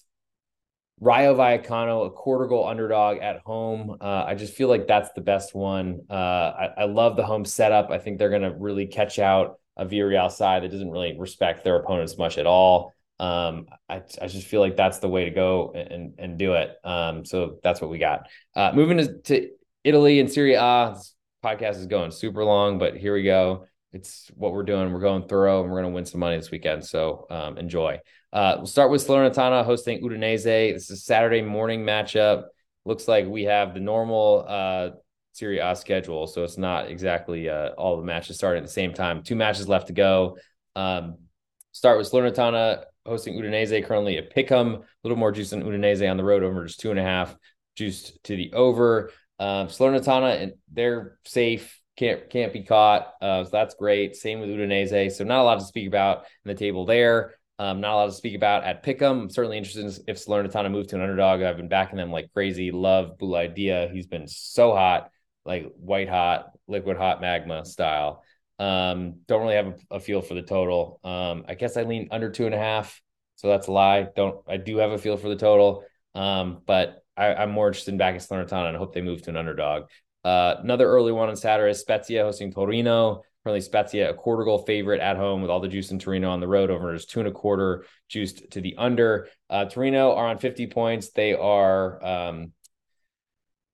Rayo Vallecano, a quarter goal underdog at home. Uh, I just feel like that's the best one. Uh, I, I, love the home setup. I think they're going to really catch out a Villarreal side that doesn't really respect their opponents much at all. Um, I, I just feel like that's the way to go and and do it. Um, so that's what we got. Uh, moving to, to Italy and Serie A. This podcast is going super long, but here we go it's what we're doing. We're going thorough and we're going to win some money this weekend. So um, enjoy. Uh, we'll start with Salernitana hosting Udinese. This is Saturday morning matchup. Looks like we have the normal uh, Serie A schedule. So it's not exactly uh, all the matches starting at the same time. Two matches left to go. Um, start with Salernitana hosting Udinese currently at Pick'em. A little more juice than Udinese on the road over just two and a half juiced to the over. Um, Salernitana, and they're safe can't can't be caught. Uh, so that's great. Same with Udinese. So not a lot to speak about in the table there. Um, not a lot to speak about at Pick'em. I'm certainly interested in if Salernitana move to an underdog. I've been backing them like crazy. Love Boulaye He's been so hot, like white hot, liquid hot magma style. Um, don't really have a, a feel for the total. Um, I guess I lean under two and a half. So that's a lie. Don't I do have a feel for the total. Um, but I, am more interested in backing Salernitana and hope they move to an underdog. Uh, another early one on Saturday, Spezia hosting Torino. Currently, Spezia a quarter goal favorite at home with all the juice in Torino on the road. Over is two and a quarter juiced to the under. Uh, Torino are on 50 points. They are um,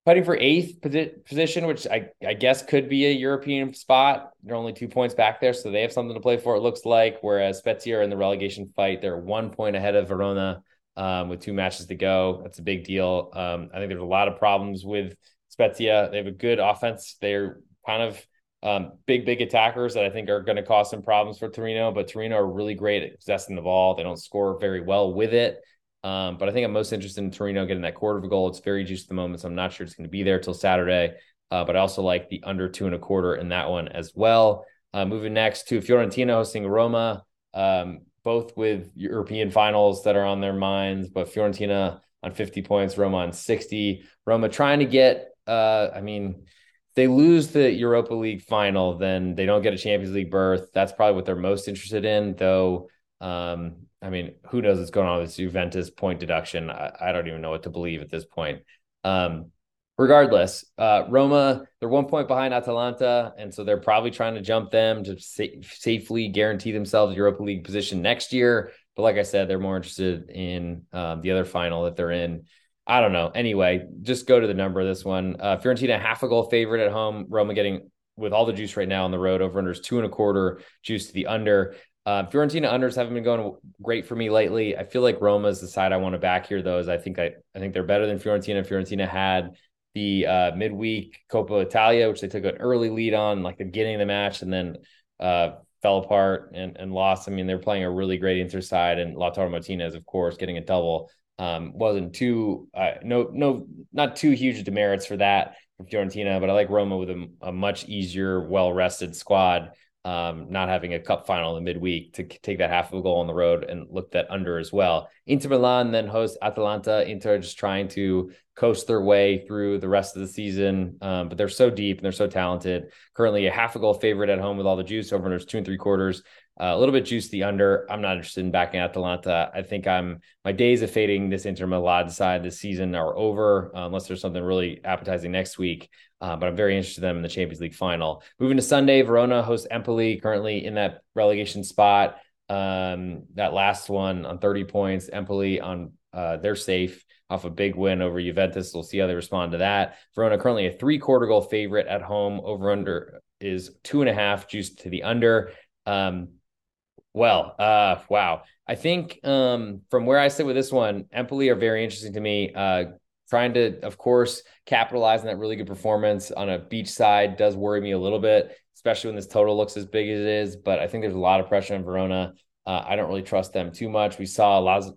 fighting for eighth position, which I, I guess could be a European spot. They're only two points back there, so they have something to play for, it looks like. Whereas Spezia are in the relegation fight. They're one point ahead of Verona um, with two matches to go. That's a big deal. Um, I think there's a lot of problems with Spezia. They have a good offense. They're kind of um, big, big attackers that I think are going to cause some problems for Torino. But Torino are really great at possessing the ball. They don't score very well with it. Um, but I think I'm most interested in Torino getting that quarter of a goal. It's very juiced at the moment, so I'm not sure it's going to be there till Saturday. Uh, but I also like the under two and a quarter in that one as well. Uh, moving next to Fiorentina hosting Roma, um, both with European finals that are on their minds, but Fiorentina on 50 points, Roma on 60. Roma trying to get uh, I mean, they lose the Europa League final, then they don't get a Champions League berth. That's probably what they're most interested in, though. Um, I mean, who knows what's going on with this Juventus point deduction? I, I don't even know what to believe at this point. Um, regardless, uh, Roma, they're one point behind Atalanta, and so they're probably trying to jump them to sa- safely guarantee themselves Europa League position next year. But like I said, they're more interested in um, the other final that they're in. I don't know. Anyway, just go to the number of this one. Uh, Fiorentina half a goal favorite at home. Roma getting with all the juice right now on the road. Over unders two and a quarter. Juice to the under. Uh, Fiorentina unders haven't been going great for me lately. I feel like Roma is the side I want to back here, though. As I think I, I think they're better than Fiorentina. Fiorentina had the uh, midweek Coppa Italia, which they took an early lead on, like the beginning of the match, and then uh, fell apart and, and lost. I mean, they're playing a really great Inter side, and Lautaro Martinez, of course, getting a double um, wasn't too uh, no no not too huge demerits for that for Fiorentina, but I like Roma with a, a much easier, well rested squad. Um, not having a cup final in the midweek to take that half of a goal on the road and look that under as well. Inter Milan then host Atalanta. Inter just trying to coast their way through the rest of the season, um, but they're so deep and they're so talented. Currently a half a goal favorite at home with all the juice over there's two and three quarters. Uh, a little bit juice the under. I'm not interested in backing Atalanta. I think I'm my days of fading this Inter Milan side this season are over, uh, unless there's something really appetizing next week. Uh, but I'm very interested in them in the Champions League final. Moving to Sunday, Verona hosts Empoli, currently in that relegation spot. Um, that last one on 30 points, Empoli on uh, they're safe off a big win over Juventus. We'll see how they respond to that. Verona currently a three quarter goal favorite at home. Over under is two and a half, juiced to the under. Um, well, uh, wow. I think um, from where I sit with this one, Empoli are very interesting to me. Uh, trying to, of course, capitalize on that really good performance on a beach side does worry me a little bit, especially when this total looks as big as it is. But I think there's a lot of pressure on Verona. Uh, I don't really trust them too much. We saw Laz-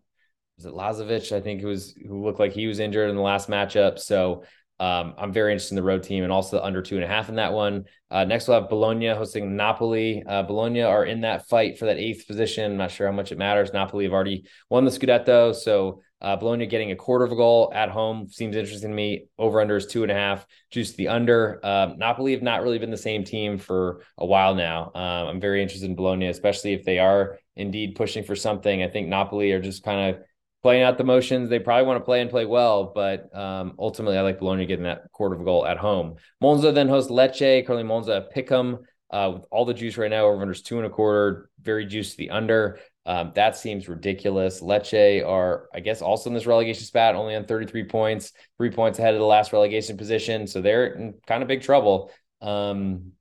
was it Lazovic? I think was who looked like he was injured in the last matchup. So um, I'm very interested in the road team and also under two and a half in that one. Uh, next, we'll have Bologna hosting Napoli. Uh, Bologna are in that fight for that eighth position. I'm not sure how much it matters. Napoli have already won the Scudetto. So uh, Bologna getting a quarter of a goal at home seems interesting to me. Over under is two and a half. Juice the under. Um, Napoli have not really been the same team for a while now. Um, I'm very interested in Bologna, especially if they are indeed pushing for something. I think Napoli are just kind of playing out the motions. They probably want to play and play well, but um, ultimately, I like Bologna getting that quarter of a goal at home. Monza then hosts Lecce. Currently, Monza pick 'em uh, with all the juice right now. Over unders two and a quarter, very juice to the under. Um, that seems ridiculous. Lecce are, I guess, also in this relegation spat, only on 33 points, three points ahead of the last relegation position. So they're in kind of big trouble. Um,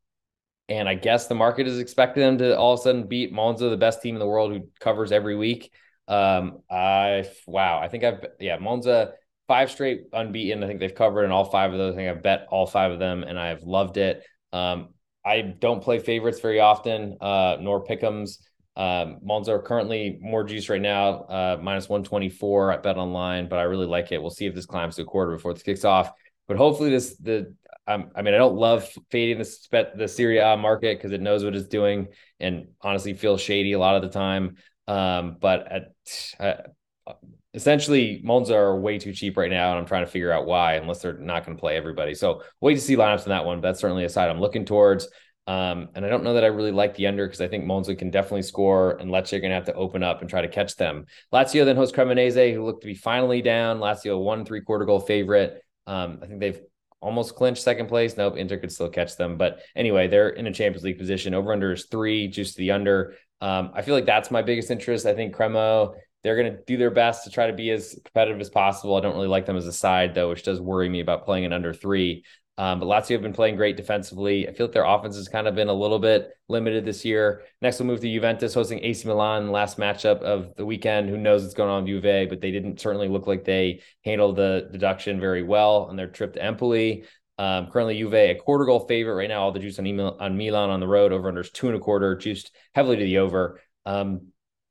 and I guess the market is expecting them to all of a sudden beat Monza, the best team in the world who covers every week. Um, I wow, I think I've yeah, Monza five straight unbeaten. I think they've covered in all five of those. I think I've bet all five of them, and I've loved it. Um, I don't play favorites very often, uh, nor pick'ems. Um, Monza are currently more juice right now, uh, minus 124 at Bet Online, but I really like it. We'll see if this climbs to a quarter before this kicks off. But hopefully, this the I mean, I don't love fading the the Serie A market because it knows what it's doing and honestly feels shady a lot of the time. Um, but at, uh, essentially, Monza are way too cheap right now, and I'm trying to figure out why, unless they're not going to play everybody. So wait to see lineups in that one. But that's certainly a side I'm looking towards. Um, and I don't know that I really like the under because I think Monza can definitely score, and Lecce are going to have to open up and try to catch them. Lazio then hosts Cremonese, who look to be finally down. Lazio one three quarter goal favorite. Um, I think they've almost clinched second place. Nope, Inter could still catch them. But anyway, they're in a Champions League position. Over under is three, just the under. Um, I feel like that's my biggest interest. I think Cremo, they're going to do their best to try to be as competitive as possible. I don't really like them as a side, though, which does worry me about playing an under three. Um, but Lazio have been playing great defensively. I feel like their offense has kind of been a little bit limited this year. Next, we'll move to Juventus hosting AC Milan, last matchup of the weekend. Who knows what's going on with Juve, but they didn't certainly look like they handled the deduction very well on their trip to Empoli. Um, currently, Juve a quarter goal favorite right now. All the juice on, email, on Milan on the road. Over under two and a quarter, juiced heavily to the over. Um,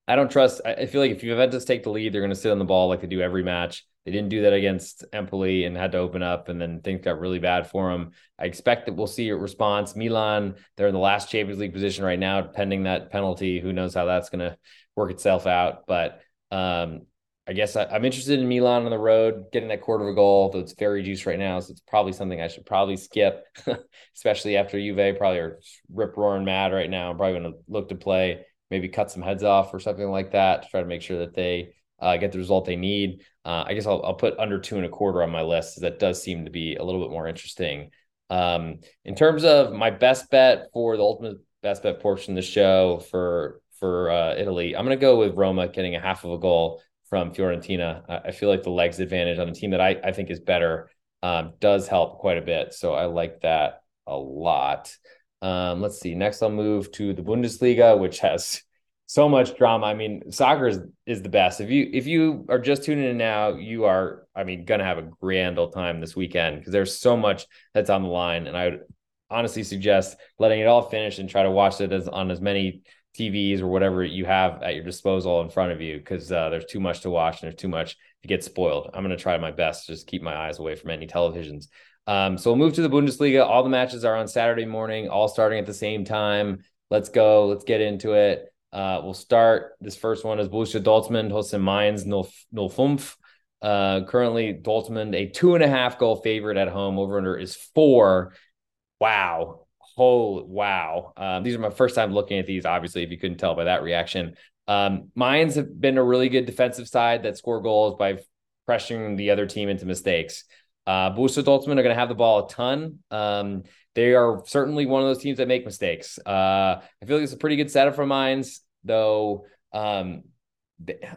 I don't trust. I feel like if Juventus take the lead, they're going to sit on the ball like they do every match. They didn't do that against Empoli and had to open up, and then things got really bad for them. I expect that we'll see a response. Milan, they're in the last Champions League position right now, pending that penalty. Who knows how that's going to work itself out? But um, I guess I, am interested in Milan on the road, getting that quarter of a goal, though it's very juice right now. So it's probably something I should probably skip, *laughs* especially after Juve probably are rip roaring mad right now. I'm probably going to look to play, maybe cut some heads off or something like that to try to make sure that they uh, get the result they need. Uh, I guess I'll, I'll put under two and a quarter on my list. That does seem to be a little bit more interesting. Um, in terms of my best bet for the ultimate best bet portion of the show for for uh, Italy, I'm going to go with Roma getting a half of a goal from Fiorentina. I feel like the legs advantage on a team that I, I think is better um, does help quite a bit. So I like that a lot. Um, let's see. Next, I'll move to the Bundesliga, which has so much drama. I mean, soccer is, is the best. If you if you are just tuning in now, you are, I mean, gonna have a grand old time this weekend because there's so much that's on the line. And I would honestly suggest letting it all finish and try to watch it as on as many TVs or whatever you have at your disposal in front of you because uh, there's too much to watch and there's too much to get spoiled. I'm going to try my best to just keep my eyes away from any televisions. Um, so we'll move to the Bundesliga. All the matches are on Saturday morning, all starting at the same time. Let's go. Let's get into it. Uh, we'll start. This first one is Borussia Dortmund hosting Mainz 05. Uh, currently, Dortmund a two and a half goal favorite at home. Over under is four. Wow Holy wow um, these are my first time looking at these obviously if you couldn't tell by that reaction um, Mainz have been a really good defensive side that score goals by pressuring the other team into mistakes uh, Borussia Dortmund are going to have the ball a ton. Um, they are certainly one of those teams that make mistakes. Uh, I feel like it's a pretty good setup for Mainz, though. Um,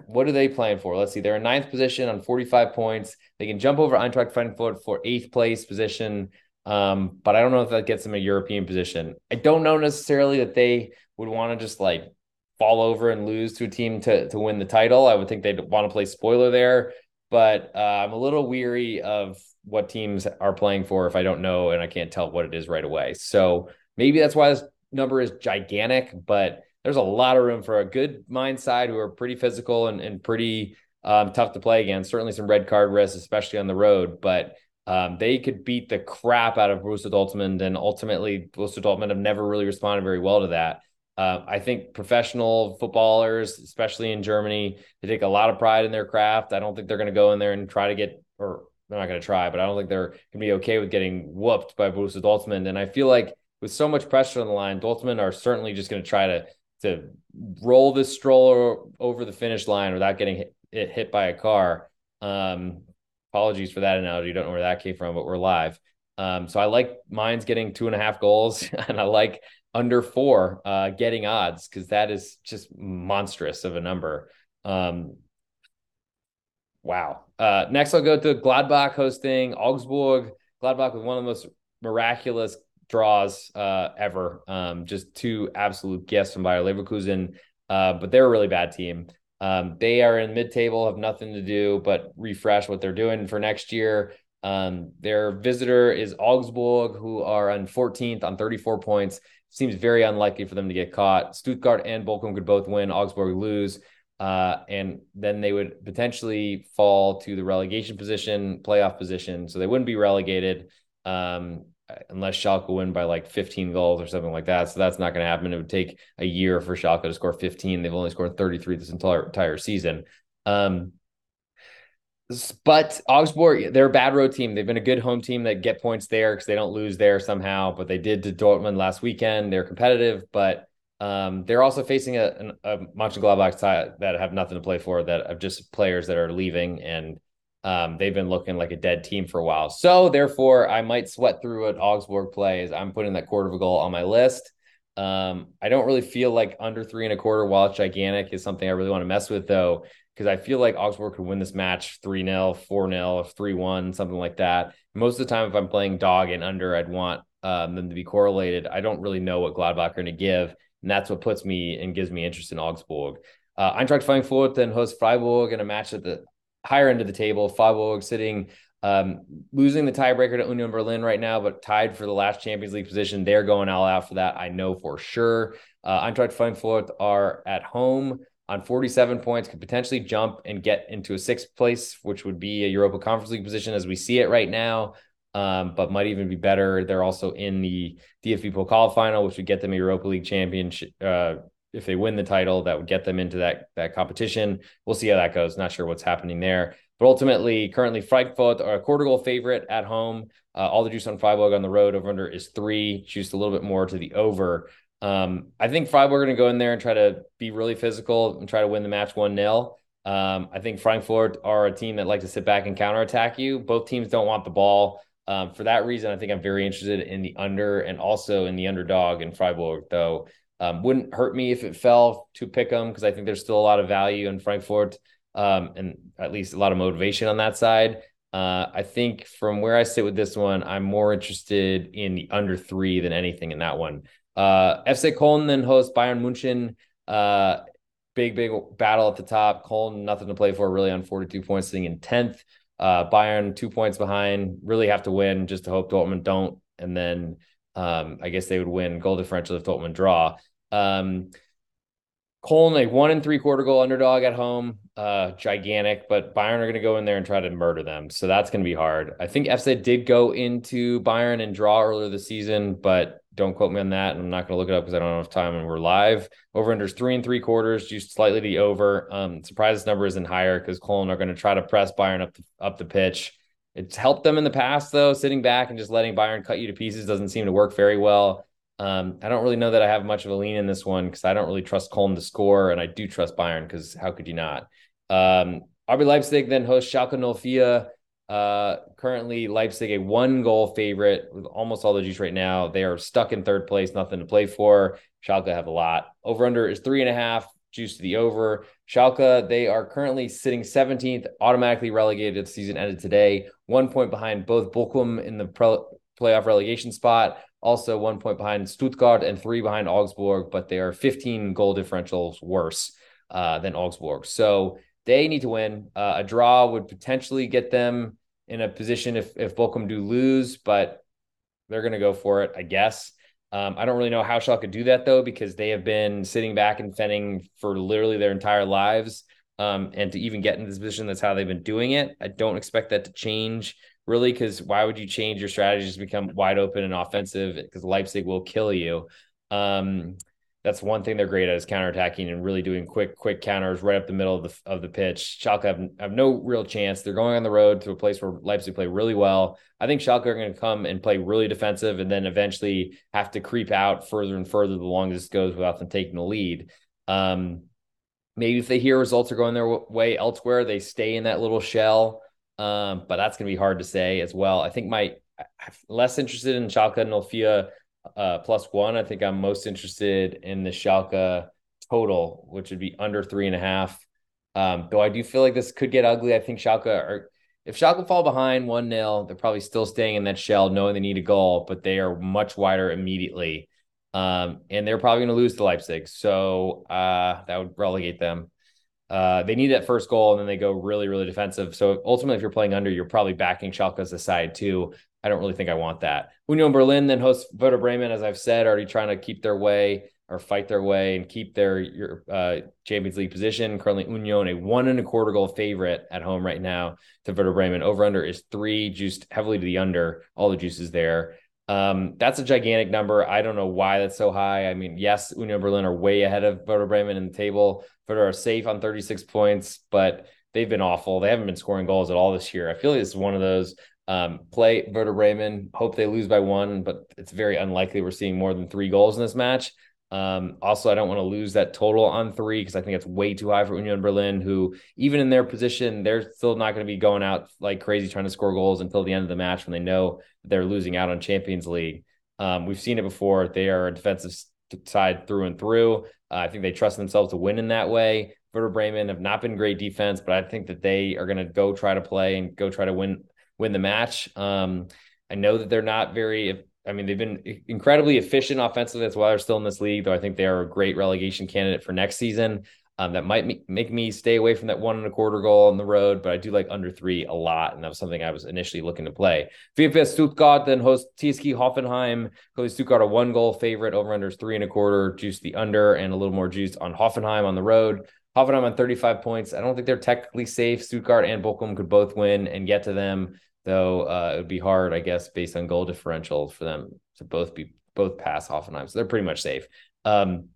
what are they playing for? Let's see. They're in ninth position on 45 points. They can jump over Eintracht Frankfurt for eighth place position. Um, but I don't know if that gets them a European position. I don't know necessarily that they would want to just like fall over and lose to a team to to win the title. I would think they'd want to play spoiler there, but uh, I'm a little weary of what teams are playing for if I don't know and I can't tell what it is right away. So maybe that's why this number is gigantic, but there's a lot of room for a good Mainz side who are pretty physical and, and pretty um, tough to play against. Certainly some red card risks, especially on the road, but um, they could beat the crap out of Borussia Dortmund, and ultimately Borussia Dortmund have never really responded very well to that. Uh, I think professional footballers, especially in Germany, they take a lot of pride in their craft. I don't think they're going to go in there and try to get, or they're not going to try, but I don't think they're going to be okay with getting whooped by Borussia Dortmund. And I feel like with so much pressure on the line, Dortmund are certainly just going to try to to roll this stroller over the finish line without getting hit, hit by a car. Um, apologies for that analogy. Don't know where that came from, but we're live. Um, so I like Mainz getting two and a half goals, *laughs* and I like under four uh, getting odds because that is just monstrous of a number. Um, wow. Uh, next, I'll go to Gladbach hosting Augsburg. Gladbach with one of the most miraculous draws uh, ever. Um, just two absolute gifts from Bayer Leverkusen, uh, but they're a really bad team. Um, they are in mid-table, have nothing to do but refresh what they're doing for next year. Um, their visitor is Augsburg, who are on 14th on 34 points. Seems very unlikely for them to get caught. Stuttgart and Bochum could both win. Augsburg lose. Uh, and then they would potentially fall to the relegation position, playoff position. So they wouldn't be relegated. Um, unless Schalke win by like 15 goals or something like that. So that's not going to happen. It would take a year for Schalke to score 15. They've only scored 33 this entire entire season. Um, but Augsburg, they're a bad road team. They've been a good home team that get points there because they don't lose there somehow. But they did to Dortmund last weekend. They're competitive, but um, they're also facing a, a, a Mönchengladbach side that have nothing to play for. That have just players that are leaving and um, they've been looking like a dead team for a while. So therefore, I might sweat through what Augsburg plays. I'm putting that quarter of a goal on my list. Um, I don't really feel like under three and a quarter, while it's gigantic, is something I really want to mess with though, because I feel like Augsburg could win this match 3 0, 4 0, 3 1, something like that. Most of the time, if I'm playing dog and under, I'd want um, them to be correlated. I don't really know what Gladbach are going to give. And that's what puts me and gives me interest in Augsburg. Uh, Eintracht Frankfurt then hosts Freiburg in a match at the higher end of the table. Freiburg sitting um, losing the tiebreaker to Union Berlin right now, but tied for the last Champions League position. They're going all out for that. I know for sure. Uh, Eintracht Frankfurt are at home on 47 points, could potentially jump and get into a sixth place, which would be a Europa Conference League position as we see it right now. Um, but might even be better. They're also in the DFB Pokal final, which would get them a Europa League championship, uh, if they win the title, that would get them into that that competition. We'll see how that goes. Not sure what's happening there, but ultimately, currently Frankfurt are a quarter goal favorite at home. Uh, all the juice on Freiburg on the road over under is three. Juice a little bit more to the over. Um, I think Freiburg are going to go in there and try to be really physical and try to win the match one 0 um, I think Frankfurt are a team that like to sit back and counterattack you. Both teams don't want the ball. Um, for that reason, I think I'm very interested in the under and also in the underdog in Freiburg, though. Um, wouldn't hurt me if it fell to pick them because I think there's still a lot of value in Frankfurt um, and at least a lot of motivation on that side. Uh, I think from where I sit with this one, I'm more interested in the under three than anything in that one. Uh, FC Köln then hosts Bayern Munchen. Uh, big, big battle at the top. Köln, nothing to play for, really on 42 points, sitting in 10th. Uh, Bayern, two points behind, really have to win just to hope Dortmund don't. And then um, I guess they would win goal differential if Dortmund draw. Um, Köln, a one and three quarter goal underdog at home, uh, gigantic, but Bayern are going to go in there and try to murder them. So that's going to be hard. I think FC did go into Bayern and draw earlier this season, but don't quote me on that. I'm not going to look it up because I don't have time and we're live. Over unders three and three quarters, just slightly the over. Um, surprise this number isn't higher because Köln are going to try to press Bayern up the, up the pitch. It's helped them in the past though. Sitting back and just letting Bayern cut you to pieces doesn't seem to work very well. Um, I don't really know that I have much of a lean in this one because I don't really trust Köln to score, and I do trust Bayern because how could you not? Um, RB Leipzig then hosts Schalke 04. Uh, currently, Leipzig a one goal favorite with almost all the juice right now. They are stuck in third place, nothing to play for. Schalke have a lot. Over under is three and a half, juice to the over. Schalke, they are currently sitting 17th, automatically relegated. The season ended today, one point behind both Bochum in the pro- playoff relegation spot, also one point behind Stuttgart and three behind Augsburg, but they are 15 goal differentials worse uh, than Augsburg. So they need to win. Uh, a draw would potentially get them in a position if if Bochum do lose, but they're going to go for it, I guess. Um, I don't really know how Schalke could do that though, because they have been sitting back and fending for literally their entire lives. Um, and to even get in this position, that's how they've been doing it. I don't expect that to change really, because why would you change your strategies to become wide open and offensive? Because Leipzig will kill you. Um, that's one thing they're great at is counterattacking and really doing quick, quick counters right up the middle of the of the pitch. Schalke have, have no real chance. They're going on the road to a place where Leipzig play really well. I think Schalke are going to come and play really defensive, and then eventually have to creep out further and further the longer this goes without them taking the lead. Um, maybe if they hear results are going their way elsewhere, they stay in that little shell. Um, but that's going to be hard to say as well. I think my less interested in Schalke and Nolfia uh, plus one. I think I'm most interested in the Schalke total, which would be under three and a half. Um, though I do feel like this could get ugly. I think Schalke are if Schalke fall behind one 0 they're probably still staying in that shell, knowing they need a goal, but they are much wider immediately. Um, and they're probably going to lose to Leipzig, so uh, that would relegate them. Uh, they need that first goal, and then they go really, really defensive. So ultimately, if you're playing under, you're probably backing Schalke as a side too. I don't really think I want that. Union Berlin then hosts Werder Bremen, as I've said, already trying to keep their way or fight their way and keep their uh, Champions League position. Currently, Union a one and a quarter goal favorite at home right now to Werder Bremen. Over under is three, juiced heavily to the under. All the juices there. Um, that's a gigantic number. I don't know why that's so high. I mean, yes, Union Berlin are way ahead of Werder Bremen in the table. Werder are safe on 36 points, but they've been awful. They haven't been scoring goals at all this year. I feel like it's one of those um, play Werder Bremen. Hope they lose by one, but it's very unlikely we're seeing more than three goals in this match. Um, also, I don't want to lose that total on three because I think it's way too high for Union Berlin, who even in their position, they're still not going to be going out like crazy trying to score goals until the end of the match when they know they're losing out on Champions League. Um, we've seen it before. They are a defensive side through and through. Uh, I think they trust themselves to win in that way. Werder Bremen have not been great defense, but I think that they are going to go try to play and go try to win win the match. Um, I know that they're not very. I mean, they've been incredibly efficient offensively. That's why they're still in this league. Though I think they are a great relegation candidate for next season. Um, that might make me stay away from that one and a quarter goal on the road, but I do like under three a lot, and that was something I was initially looking to play. VfB Stuttgart then host TSG Hoffenheim. Clearly, Stuttgart a one goal favorite. Over under three and a quarter. Juice the under and a little more juice on Hoffenheim on the road. Hoffenheim on 35 points. I don't think they're technically safe. Stuttgart and Bochum could both win and get to them though uh, it would be hard, I guess, based on goal differential for them to both be both pass Hoffenheim. So they're pretty much safe. Um,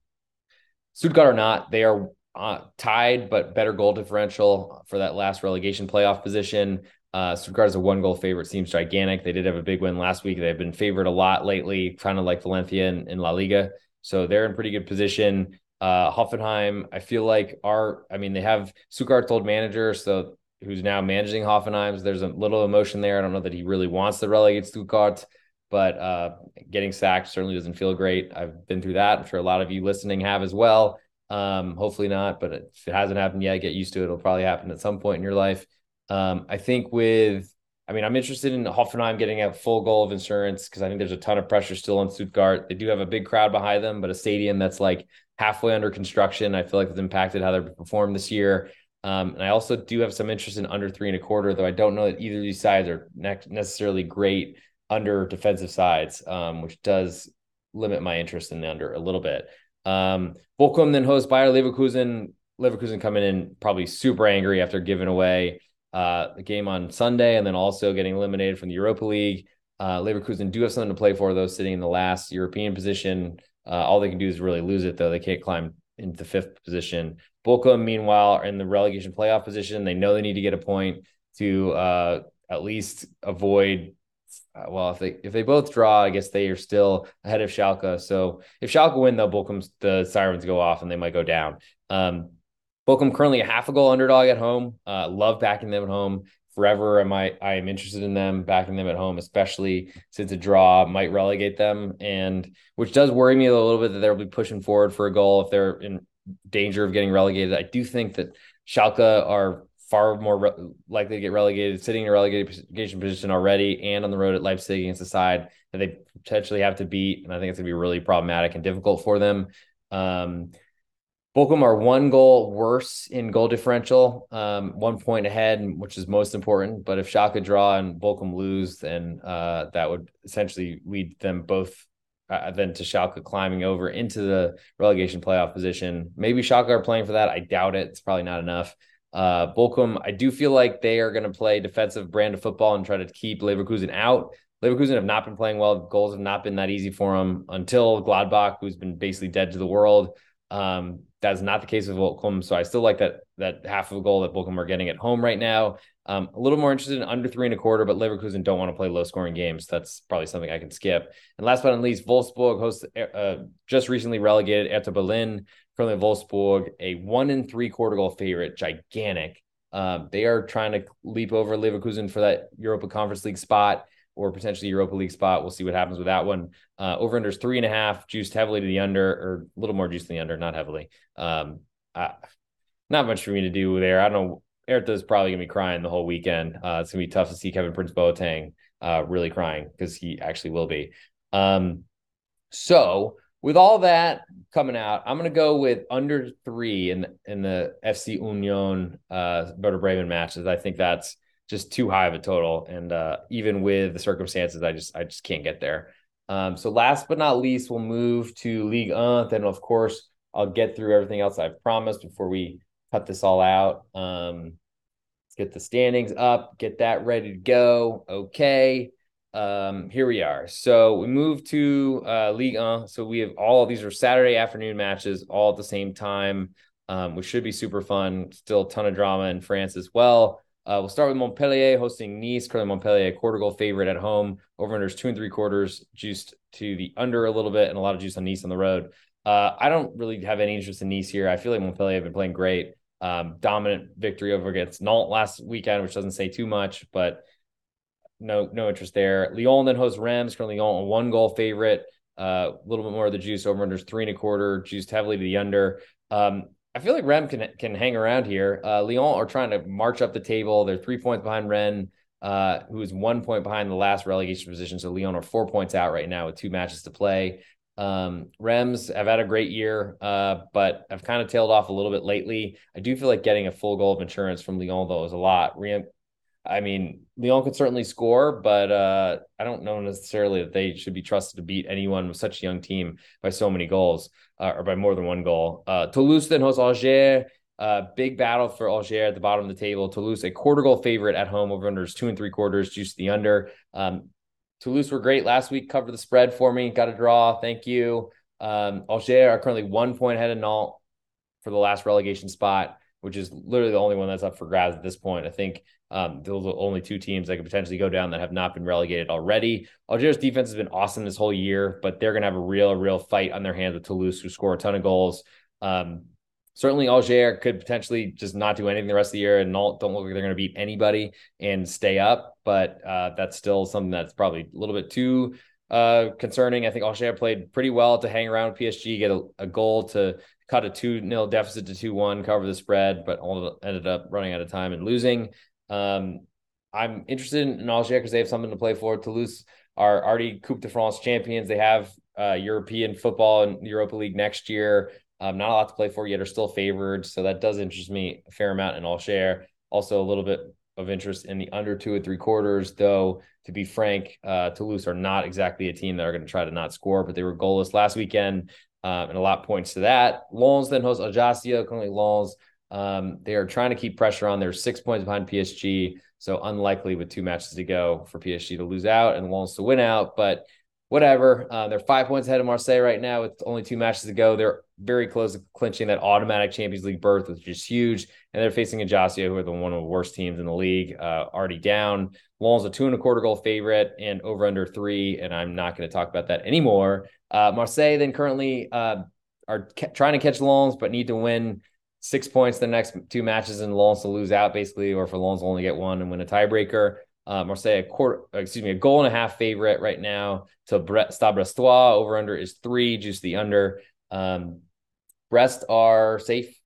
Stuttgart or not, they are uh, tied, but better goal differential for that last relegation playoff position. Uh, Stuttgart is a one goal favorite, seems gigantic. They did have a big win last week. They've been favored a lot lately, kind of like Valencia in, in La Liga. So they're in pretty good position. Uh, Hoffenheim, I feel like are, I mean, they have Stuttgart told manager, so who's now managing Hoffenheim. There's a little emotion there. I don't know that he really wants to relegate Stuttgart, but uh, getting sacked certainly doesn't feel great. I've been through that. I'm sure a lot of you listening have as well. Um, hopefully not, but if it hasn't happened yet, get used to it. It'll probably happen at some point in your life. Um, I think with, I mean, I'm interested in Hoffenheim getting a full goal of insurance because I think there's a ton of pressure still on Stuttgart. They do have a big crowd behind them, but a stadium that's like halfway under construction, I feel like it's impacted how they performed this year. Um, and I also do have some interest in under three and a quarter, though I don't know that either of these sides are ne- necessarily great under defensive sides, um, which does limit my interest in the under a little bit. Um, Bochum then hosts Bayer Leverkusen. Leverkusen coming in probably super angry after giving away uh, the game on Sunday and then also getting eliminated from the Europa League. Uh, Leverkusen do have something to play for, though, sitting in the last European position. Uh, all they can do is really lose it, though. They can't climb into the fifth position. Bochum, meanwhile, are in the relegation playoff position. They know they need to get a point to uh, at least avoid. Uh, well, if they if they both draw, I guess they are still ahead of Schalke. So if Schalke win, though, Bochum's the sirens go off and they might go down. Um, currently a half a goal underdog at home. Uh, love backing them at home. Forever. I I am interested in them backing them at home, especially since a draw might relegate them, and which does worry me a little bit that they'll be pushing forward for a goal if they're in danger of getting relegated. I do think that Schalke are far more re- likely to get relegated, sitting in a relegation position already, and on the road at Leipzig against a side that they potentially have to beat. And I think it's going to be really problematic and difficult for them. Um, Bochum are one goal worse in goal differential, um, one point ahead, which is most important. But if Schalke draw and Bochum lose, then uh, that would essentially lead them both uh, then to Schalke climbing over into the relegation playoff position. Maybe Schalke are playing for that. I doubt it. It's probably not enough. Uh, Bochum, I do feel like they are going to play defensive brand of football and try to keep Leverkusen out. Leverkusen have not been playing well. Goals have not been that easy for them until Gladbach, who's been basically dead to the world. Um, that's not the case with Bochum. So I still like that that half of a goal that Bochum are getting at home right now. Um, a little more interested in under three and a quarter, but Leverkusen don't want to play low scoring games. That's probably something I can skip. And last but not least, Wolfsburg hosts uh, just recently relegated Hertha Berlin. Currently, Wolfsburg, a one and three quarter goal favorite, gigantic. Um, they are trying to leap over Leverkusen for that Europa Conference League spot or potentially Europa League spot. We'll see what happens with that one. Uh, over under is three and a half, juiced heavily to the under, or a little more juice than the under, not heavily. Um, I, not much for me to do there. I don't know. Hertha's probably gonna be crying the whole weekend. Uh, it's gonna be tough to see Kevin Prince Boateng uh, really crying because he actually will be. Um, so with all that coming out, I'm gonna go with under three in in the FC Union uh Werder Bremen matches. I think that's just too high of a total. And uh, even with the circumstances, I just I just can't get there. Um, so last but not least, we'll move to Ligue 1. Then of course I'll get through everything else I've promised before we cut this all out. Um, let's get the standings up, get that ready to go. Okay. Um, here we are. So we move to uh, Ligue 1. So we have all these are Saturday afternoon matches all at the same time, um, which should be super fun. Still a ton of drama in France as well. Uh, we'll start with Montpellier hosting Nice. Currently, Montpellier, quarter goal favorite at home. Over unders two and three quarters, juiced to the under a little bit, and a lot of juice on Nice on the road. Uh, I don't really have any interest in Nice here. I feel like Montpellier have been playing great. Um, dominant victory over against Nantes last weekend, which doesn't say too much, but no no interest there. Lyon then hosts Reims. Currently, Lyon a one goal favorite. Uh, a uh, little bit more of the juice over unders three and a quarter, juiced heavily to the under. Um, I feel like Reims can can hang around here. Uh, Lyon are trying to march up the table. They're three points behind Rennes, uh, who is one point behind the last relegation position. So Lyon are four points out right now with two matches to play. Um, Reims have had a great year, uh, but have kind of tailed off a little bit lately. I do feel like getting a full goal of insurance from Lyon though is a lot. I mean, Lyon could certainly score, but uh, I don't know necessarily that they should be trusted to beat anyone with such a young team by so many goals uh, or by more than one goal. Uh, Toulouse then hosts. Uh, big battle for Angers at the bottom of the table. Toulouse, a quarter goal favorite at home over unders two and three quarters, juice the under. Um, Toulouse were great last week, covered the spread for me, got a draw. Thank you. Um, are currently one point ahead of Nantes for the last relegation spot, which is literally the only one that's up for grabs at this point. I think um, those are only two teams that could potentially go down that have not been relegated already. Angers' defense has been awesome this whole year, but they're going to have a real, real fight on their hands with Toulouse, who score a ton of goals. Um, certainly, Angers could potentially just not do anything the rest of the year and don't, don't look like they're going to beat anybody and stay up. But uh, that's still something that's probably a little bit too uh, concerning. I think Angers played pretty well to hang around PSG, get a, a goal to cut a 2 0 deficit to 2 1, cover the spread, but all ended up running out of time and losing. Um, I'm interested in Angers because they have something to play for. Toulouse are already Coupe de France champions. They have uh, European football and Europa League next year. Um, not a lot to play for yet, are still favored. So that does interest me a fair amount in Angers. Also, a little bit of interest in the under two and three quarters, though, to be frank, uh, Toulouse are not exactly a team that are going to try to not score, but they were goalless last weekend. Um, and a lot points to that. Lens then hosts Ajaccio. Currently, Lens um, they are trying to keep pressure on. They're six points behind PSG, so unlikely with two matches to go for PSG to lose out and Lens to win out. But whatever, uh, they're five points ahead of Marseille right now with only two matches to go. They're very close to clinching that automatic Champions League berth, which is huge. And they're facing Ajaccio, who are the one of the worst teams in the league, uh, already down. Lens a two and a quarter goal favorite and over under three. And I'm not going to talk about that anymore. Uh, Marseille then currently uh, are ca- trying to catch Lens, but need to win six points the next two matches and Lens to lose out basically, or for Lens only get one and win a tiebreaker. Uh, Marseille, a quarter, excuse me, a goal and a half favorite right now to Bre- Stade Brestois. Over under is three, juice the under. Um, Brest are safe.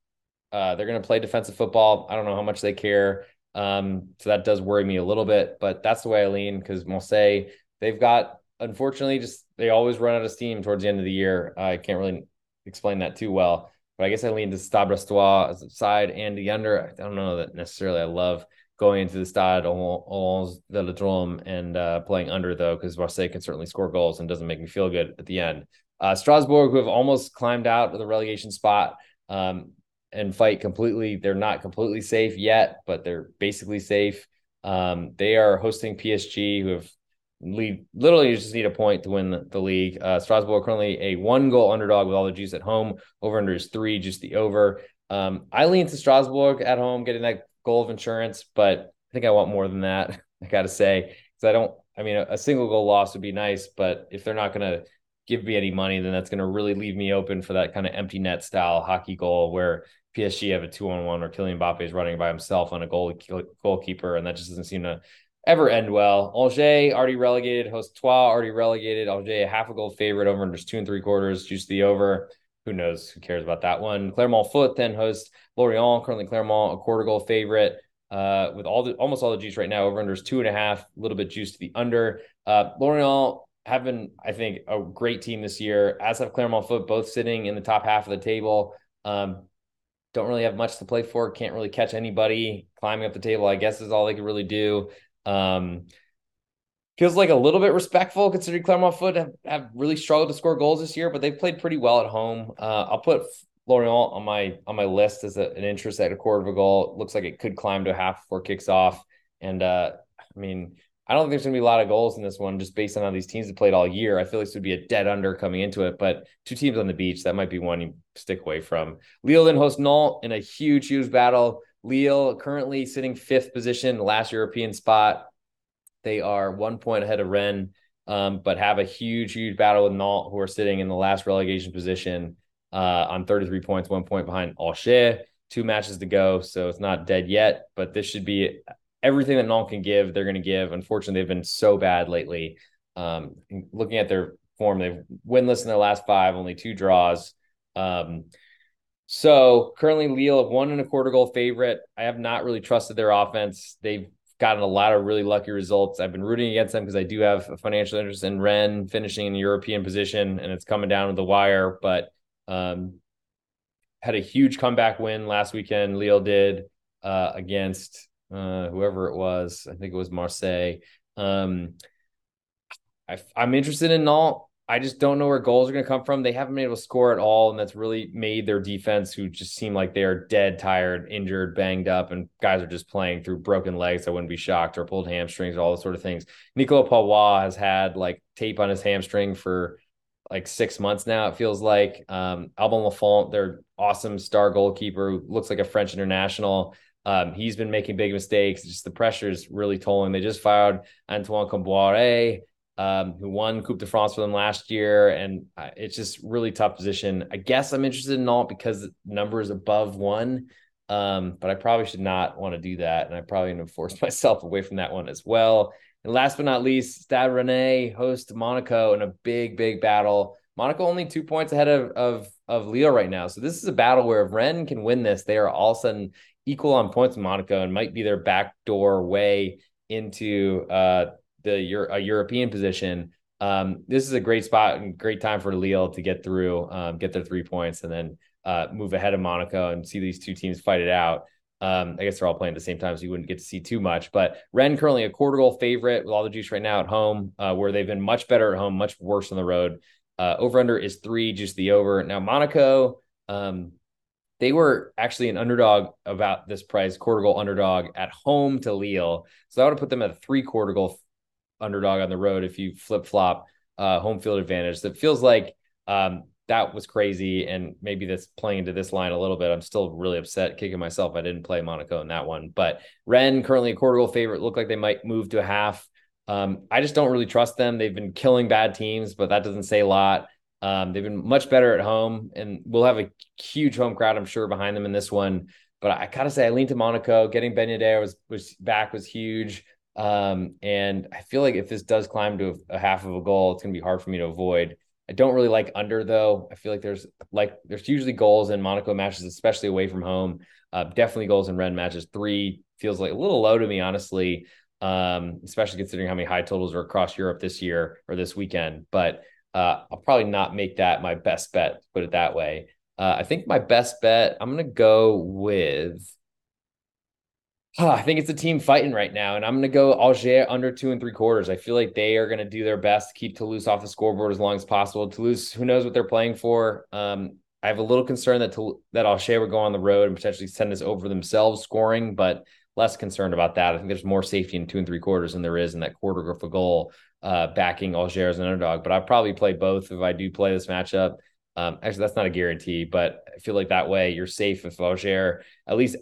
Uh, they're going to play defensive football. I don't know how much they care. Um, so that does worry me a little bit, but that's the way I lean because Marseille, they've got, unfortunately, just they always run out of steam towards the end of the year. I can't really explain that too well, but I guess I lean to Stade Brestois side and the under. I don't know that necessarily I love going into the Stade Olons Velodrome and uh, playing under though, because Marseille can certainly score goals and doesn't make me feel good at the end. Uh, Strasbourg, who have almost climbed out of the relegation spot um, and fight completely, they're not completely safe yet, but they're basically safe. Um, they are hosting PSG, who have lead literally just need a point to win the, the league. Uh, Strasbourg currently a one goal underdog with all the juice at home. Over under is three, just the over. Um, I lean to Strasbourg at home, getting that goal of insurance, but I think I want more than that. *laughs* I got to say, because I don't. I mean, a, a, single goal loss would be nice, but if they're not going to give me any money, then that's going to really leave me open for that kind of empty net style hockey goal where PSG have a two on one or Kylian Mbappe is running by himself on a goal goalkeeper, and that just doesn't seem to ever end well. Angers already relegated, host Troyes already relegated. Angers a half a goal favorite over under two and three quarters, juice to the over. Who knows? Who cares about that one? Clermont Foot then hosts Lorient, currently Clermont, a quarter goal favorite. Uh, with all the almost all the juice right now, over under is two and a half, a little bit juice to the under. Uh, Lorient have been, I think, a great team this year, as have Clermont Foot, both sitting in the top half of the table. Um, don't really have much to play for. Can't really catch anybody climbing up the table. I guess is all they can really do. Um, feels like a little bit respectful considering Clermont Foot have, have really struggled to score goals this year, but they've played pretty well at home. Uh, I'll put Lorient on my on my list as a, an interest at a quarter of a goal. Looks like it could climb to half before kicks off. And uh, I mean, I don't think there's going to be a lot of goals in this one just based on how these teams have played all year. I feel like this would be a dead under coming into it, but two teams on the beach, that might be one you stick away from. Lille then host Nantes in a huge, huge battle. Lille currently sitting fifth position, last European spot. They are one point ahead of Rennes, um, but have a huge, huge battle with Nantes, who are sitting in the last relegation position uh, on 33 points, one point behind Angers. Two matches to go, so it's not dead yet. But this should be everything that Nantes can give. They're going to give. Unfortunately, they've been so bad lately. Um, looking at their form, they've winless in their last five, only two draws. Um, so currently, Lille, one and a quarter goal favorite. I have not really trusted their offense. They've gotten a lot of really lucky results. I've been rooting against them because I do have a financial interest in Rennes finishing in European position, and it's coming down to the wire. But um, had a huge comeback win last weekend. Lille did uh, against uh, whoever it was. I think it was Marseille. Um, I, am interested in Nantes. I just don't know where goals are going to come from. They haven't been able to score at all, and that's really made their defense, who just seem like they are dead tired, injured, banged up, and guys are just playing through broken legs. I wouldn't be shocked, or pulled hamstrings, all those sort of things. Nicolas Pallois has had like tape on his hamstring for like six months now. It feels like um, Alban Lafont, their awesome star goalkeeper, who looks like a French international. Um, he's been making big mistakes. Just the pressure is really tolling. They just fired Antoine Kombouaré um, who won Coupe de France for them last year. And uh, it's just really tough position. I guess I'm interested in all because the number is above one. Um, but I probably should not want to do that. And I probably going to force *laughs* myself away from that one as well. And last but not least, Stade Rennais host Monaco in a big, big battle. Monaco only two points ahead of, of, of Lille right now. So this is a battle where if Rennes can win this, they are all of a sudden equal on points with Monaco and might be their backdoor way into uh, the a European position, um, this is a great spot and great time for Lille to get through, um, get their three points, and then uh, move ahead of Monaco and see these two teams fight it out. Um, I guess they're all playing at the same time, so you wouldn't get to see too much. But Rennes currently a quarter goal favorite with all the juice right now at home, uh, where they've been much better at home, much worse on the road. Uh, over under is three, just the over. Now Monaco, um, they were actually an underdog about this price, quarter goal underdog at home to Lille. So I would have put them at a three quarter goal underdog on the road if you flip flop uh, home field advantage. That feels like um, that was crazy, and maybe that's playing into this line a little bit. I'm still really upset, kicking myself. I didn't play Monaco in that one, but Rennes currently a quarter goal favorite. Look like they might move to a half. Um, I just don't really trust them. They've been killing bad teams, but that doesn't say a lot. Um, they've been much better at home, and we'll have a huge home crowd, I'm sure, behind them in this one. But I gotta say, I lean to Monaco. Getting Ben Yedder was was back was huge. Um, and I feel like if this does climb to a, half of a goal, it's gonna be hard for me to avoid. I don't really like under though. I feel like there's like there's usually goals in Monaco matches, especially away from home. Uh, definitely goals in Rennes matches. Three feels like a little low to me, honestly. Um, especially considering how many high totals are across Europe this year or this weekend. But uh, I'll probably not make that my best bet. Put it that way. Uh, I think my best bet. I'm gonna go with. I think it's a team fighting right now, and I'm going to go Alger under two and three quarters. I feel like they are going to do their best to keep Toulouse off the scoreboard as long as possible. Toulouse, who knows what they're playing for? Um, I have a little concern that that Angers would go on the road and potentially send us over themselves scoring, but less concerned about that. I think there's more safety in two and three quarters than there is in that quarter of a goal uh, backing Alger as an underdog. But I'll probably play both if I do play this matchup. Um, actually, that's not a guarantee, but I feel like that way you're safe if Alger at least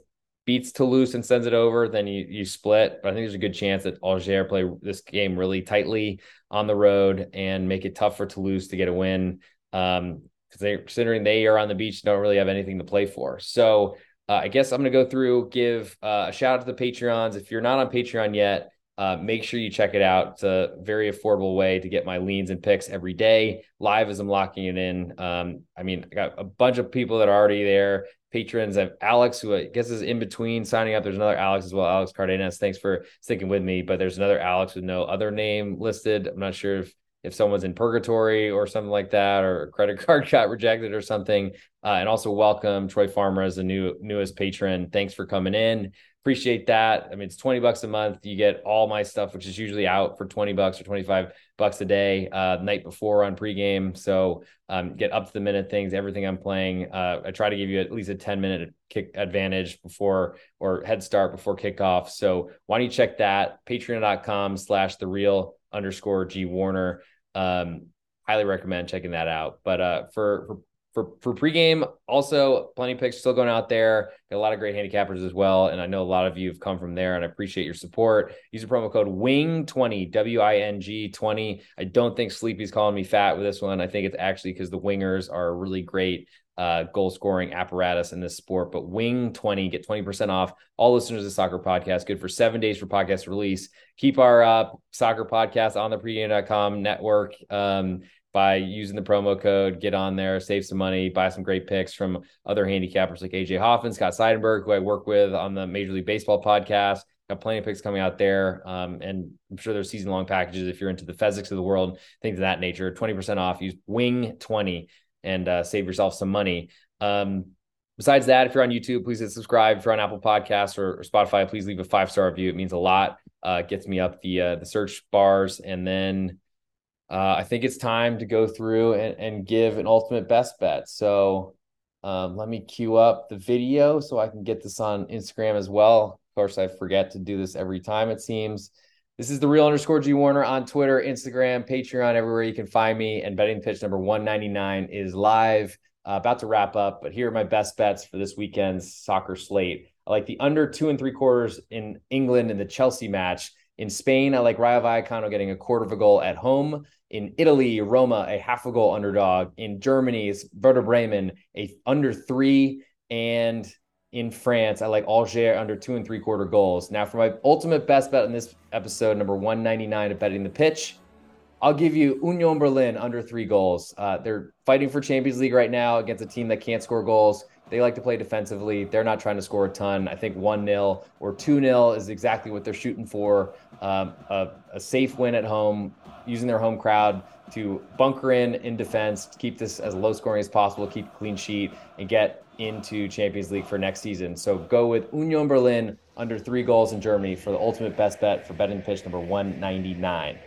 beats Toulouse and sends it over, then you you split. But I think there's a good chance that Alger play this game really tightly on the road and make it tough for Toulouse to get a win. Um, because they considering they are on the beach, don't really have anything to play for. So uh, I guess I'm gonna go through, give uh, a shout out to the Patreons. If you're not on Patreon yet, uh, make sure you check it out. It's a very affordable way to get my leans and picks every day live as I'm locking it in. Um, I mean, I got a bunch of people that are already there patrons. I have Alex, who I guess is in between signing up. There's another Alex as well, Alex Cardenas. Thanks for sticking with me. But there's another Alex with no other name listed. I'm not sure if if someone's in purgatory or something like that, or a credit *laughs* card got rejected or something. Uh, and also welcome Troy Farmer as the new newest patron. Thanks for coming in appreciate that. I mean, it's 20 bucks a month. You get all my stuff, which is usually out for 20 bucks or 25 bucks a day, uh, night before on pregame. So um, get up to the minute things, everything I'm playing. Uh, I try to give you at least a 10 minute kick advantage before or head start before kickoff. So why don't you check that? Patreon.com slash the real underscore G Warner. Um, highly recommend checking that out. But uh, for, for for for pregame, also plenty picks still going out there. Got a lot of great handicappers as well, and I know a lot of you have come from there, and I appreciate your support. Use the promo code Wing twenty W I N G twenty. I don't think Sleepy's calling me fat with this one. I think it's actually because the wingers are a really great uh, goal scoring apparatus in this sport. But Wing 20, get 20% off. All listeners of Soccer Podcast, good for seven days for podcast release. Keep our uh, soccer podcast on the pregame.com network. Um, by using the promo code, get on there, save some money, buy some great picks from other handicappers like AJ Hoffman, Scott Seidenberg, who I work with on the Major League Baseball podcast. Got plenty of picks coming out there. Um, and I'm sure there's season long packages if you're into the physics of the world, things of that nature. 20% off. Use Wing20 and uh, save yourself some money. Um, besides that, if you're on YouTube, please hit subscribe. If you're on Apple Podcasts or, or Spotify, please leave a five star review. It means a lot. Uh, gets me up the uh, the search bars, and then uh, I think it's time to go through and, and give an ultimate best bet. So um, let me queue up the video so I can get this on Instagram as well. Of course, I forget to do this every time, it seems. This is the real underscore G Warner on Twitter, Instagram, Patreon, everywhere you can find me. And betting pitch number 199 is live, uh, about to wrap up. But here are my best bets for this weekend's soccer slate. I like the under two and three quarters in England in the Chelsea match. In Spain, I like Rayo Vallecano getting a quarter of a goal at home. In Italy, Roma, a half a goal underdog. In Germany, it's Werder Bremen, a under three. And in France, I like Alger under two and three quarter goals. Now, for my ultimate best bet in this episode, number 199 of betting the pitch, I'll give you Union Berlin under three goals. Uh, they're fighting for Champions League right now against a team that can't score goals. They like to play defensively. They're not trying to score a ton. I think 1 0 or 2 0 is exactly what they're shooting for. Um, a, a, safe win at home, using their home crowd to bunker in in defense, keep this as low scoring as possible, keep a clean sheet, and get into Champions League for next season. So go with Union Berlin under three goals in Germany for the ultimate best bet for betting pitch number 199.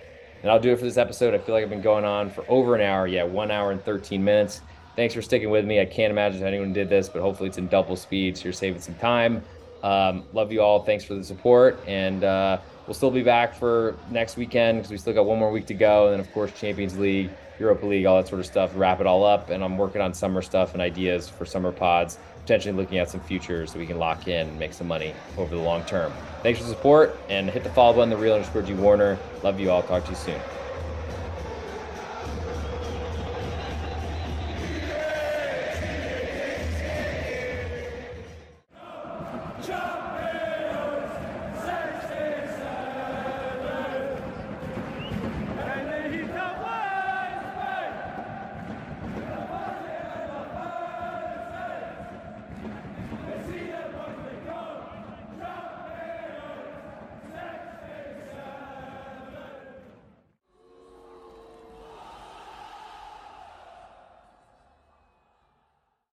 And I'll do it for this episode. I feel like I've been going on for over an hour. Yeah, one hour and 13 minutes. Thanks for sticking with me. I can't imagine anyone did this, but hopefully it's in double speed, so you're saving some time. Um, love you all. Thanks for the support, and uh, we'll still be back for next weekend because we still got one more week to go, and then of course Champions League, Europa League, all that sort of stuff. Wrap it all up, and I'm working on summer stuff and ideas for summer pods. Potentially looking at some futures so we can lock in and make some money over the long term. Thanks for the support and hit the follow button, the real underscore G Warner. Love you all. Talk to you soon.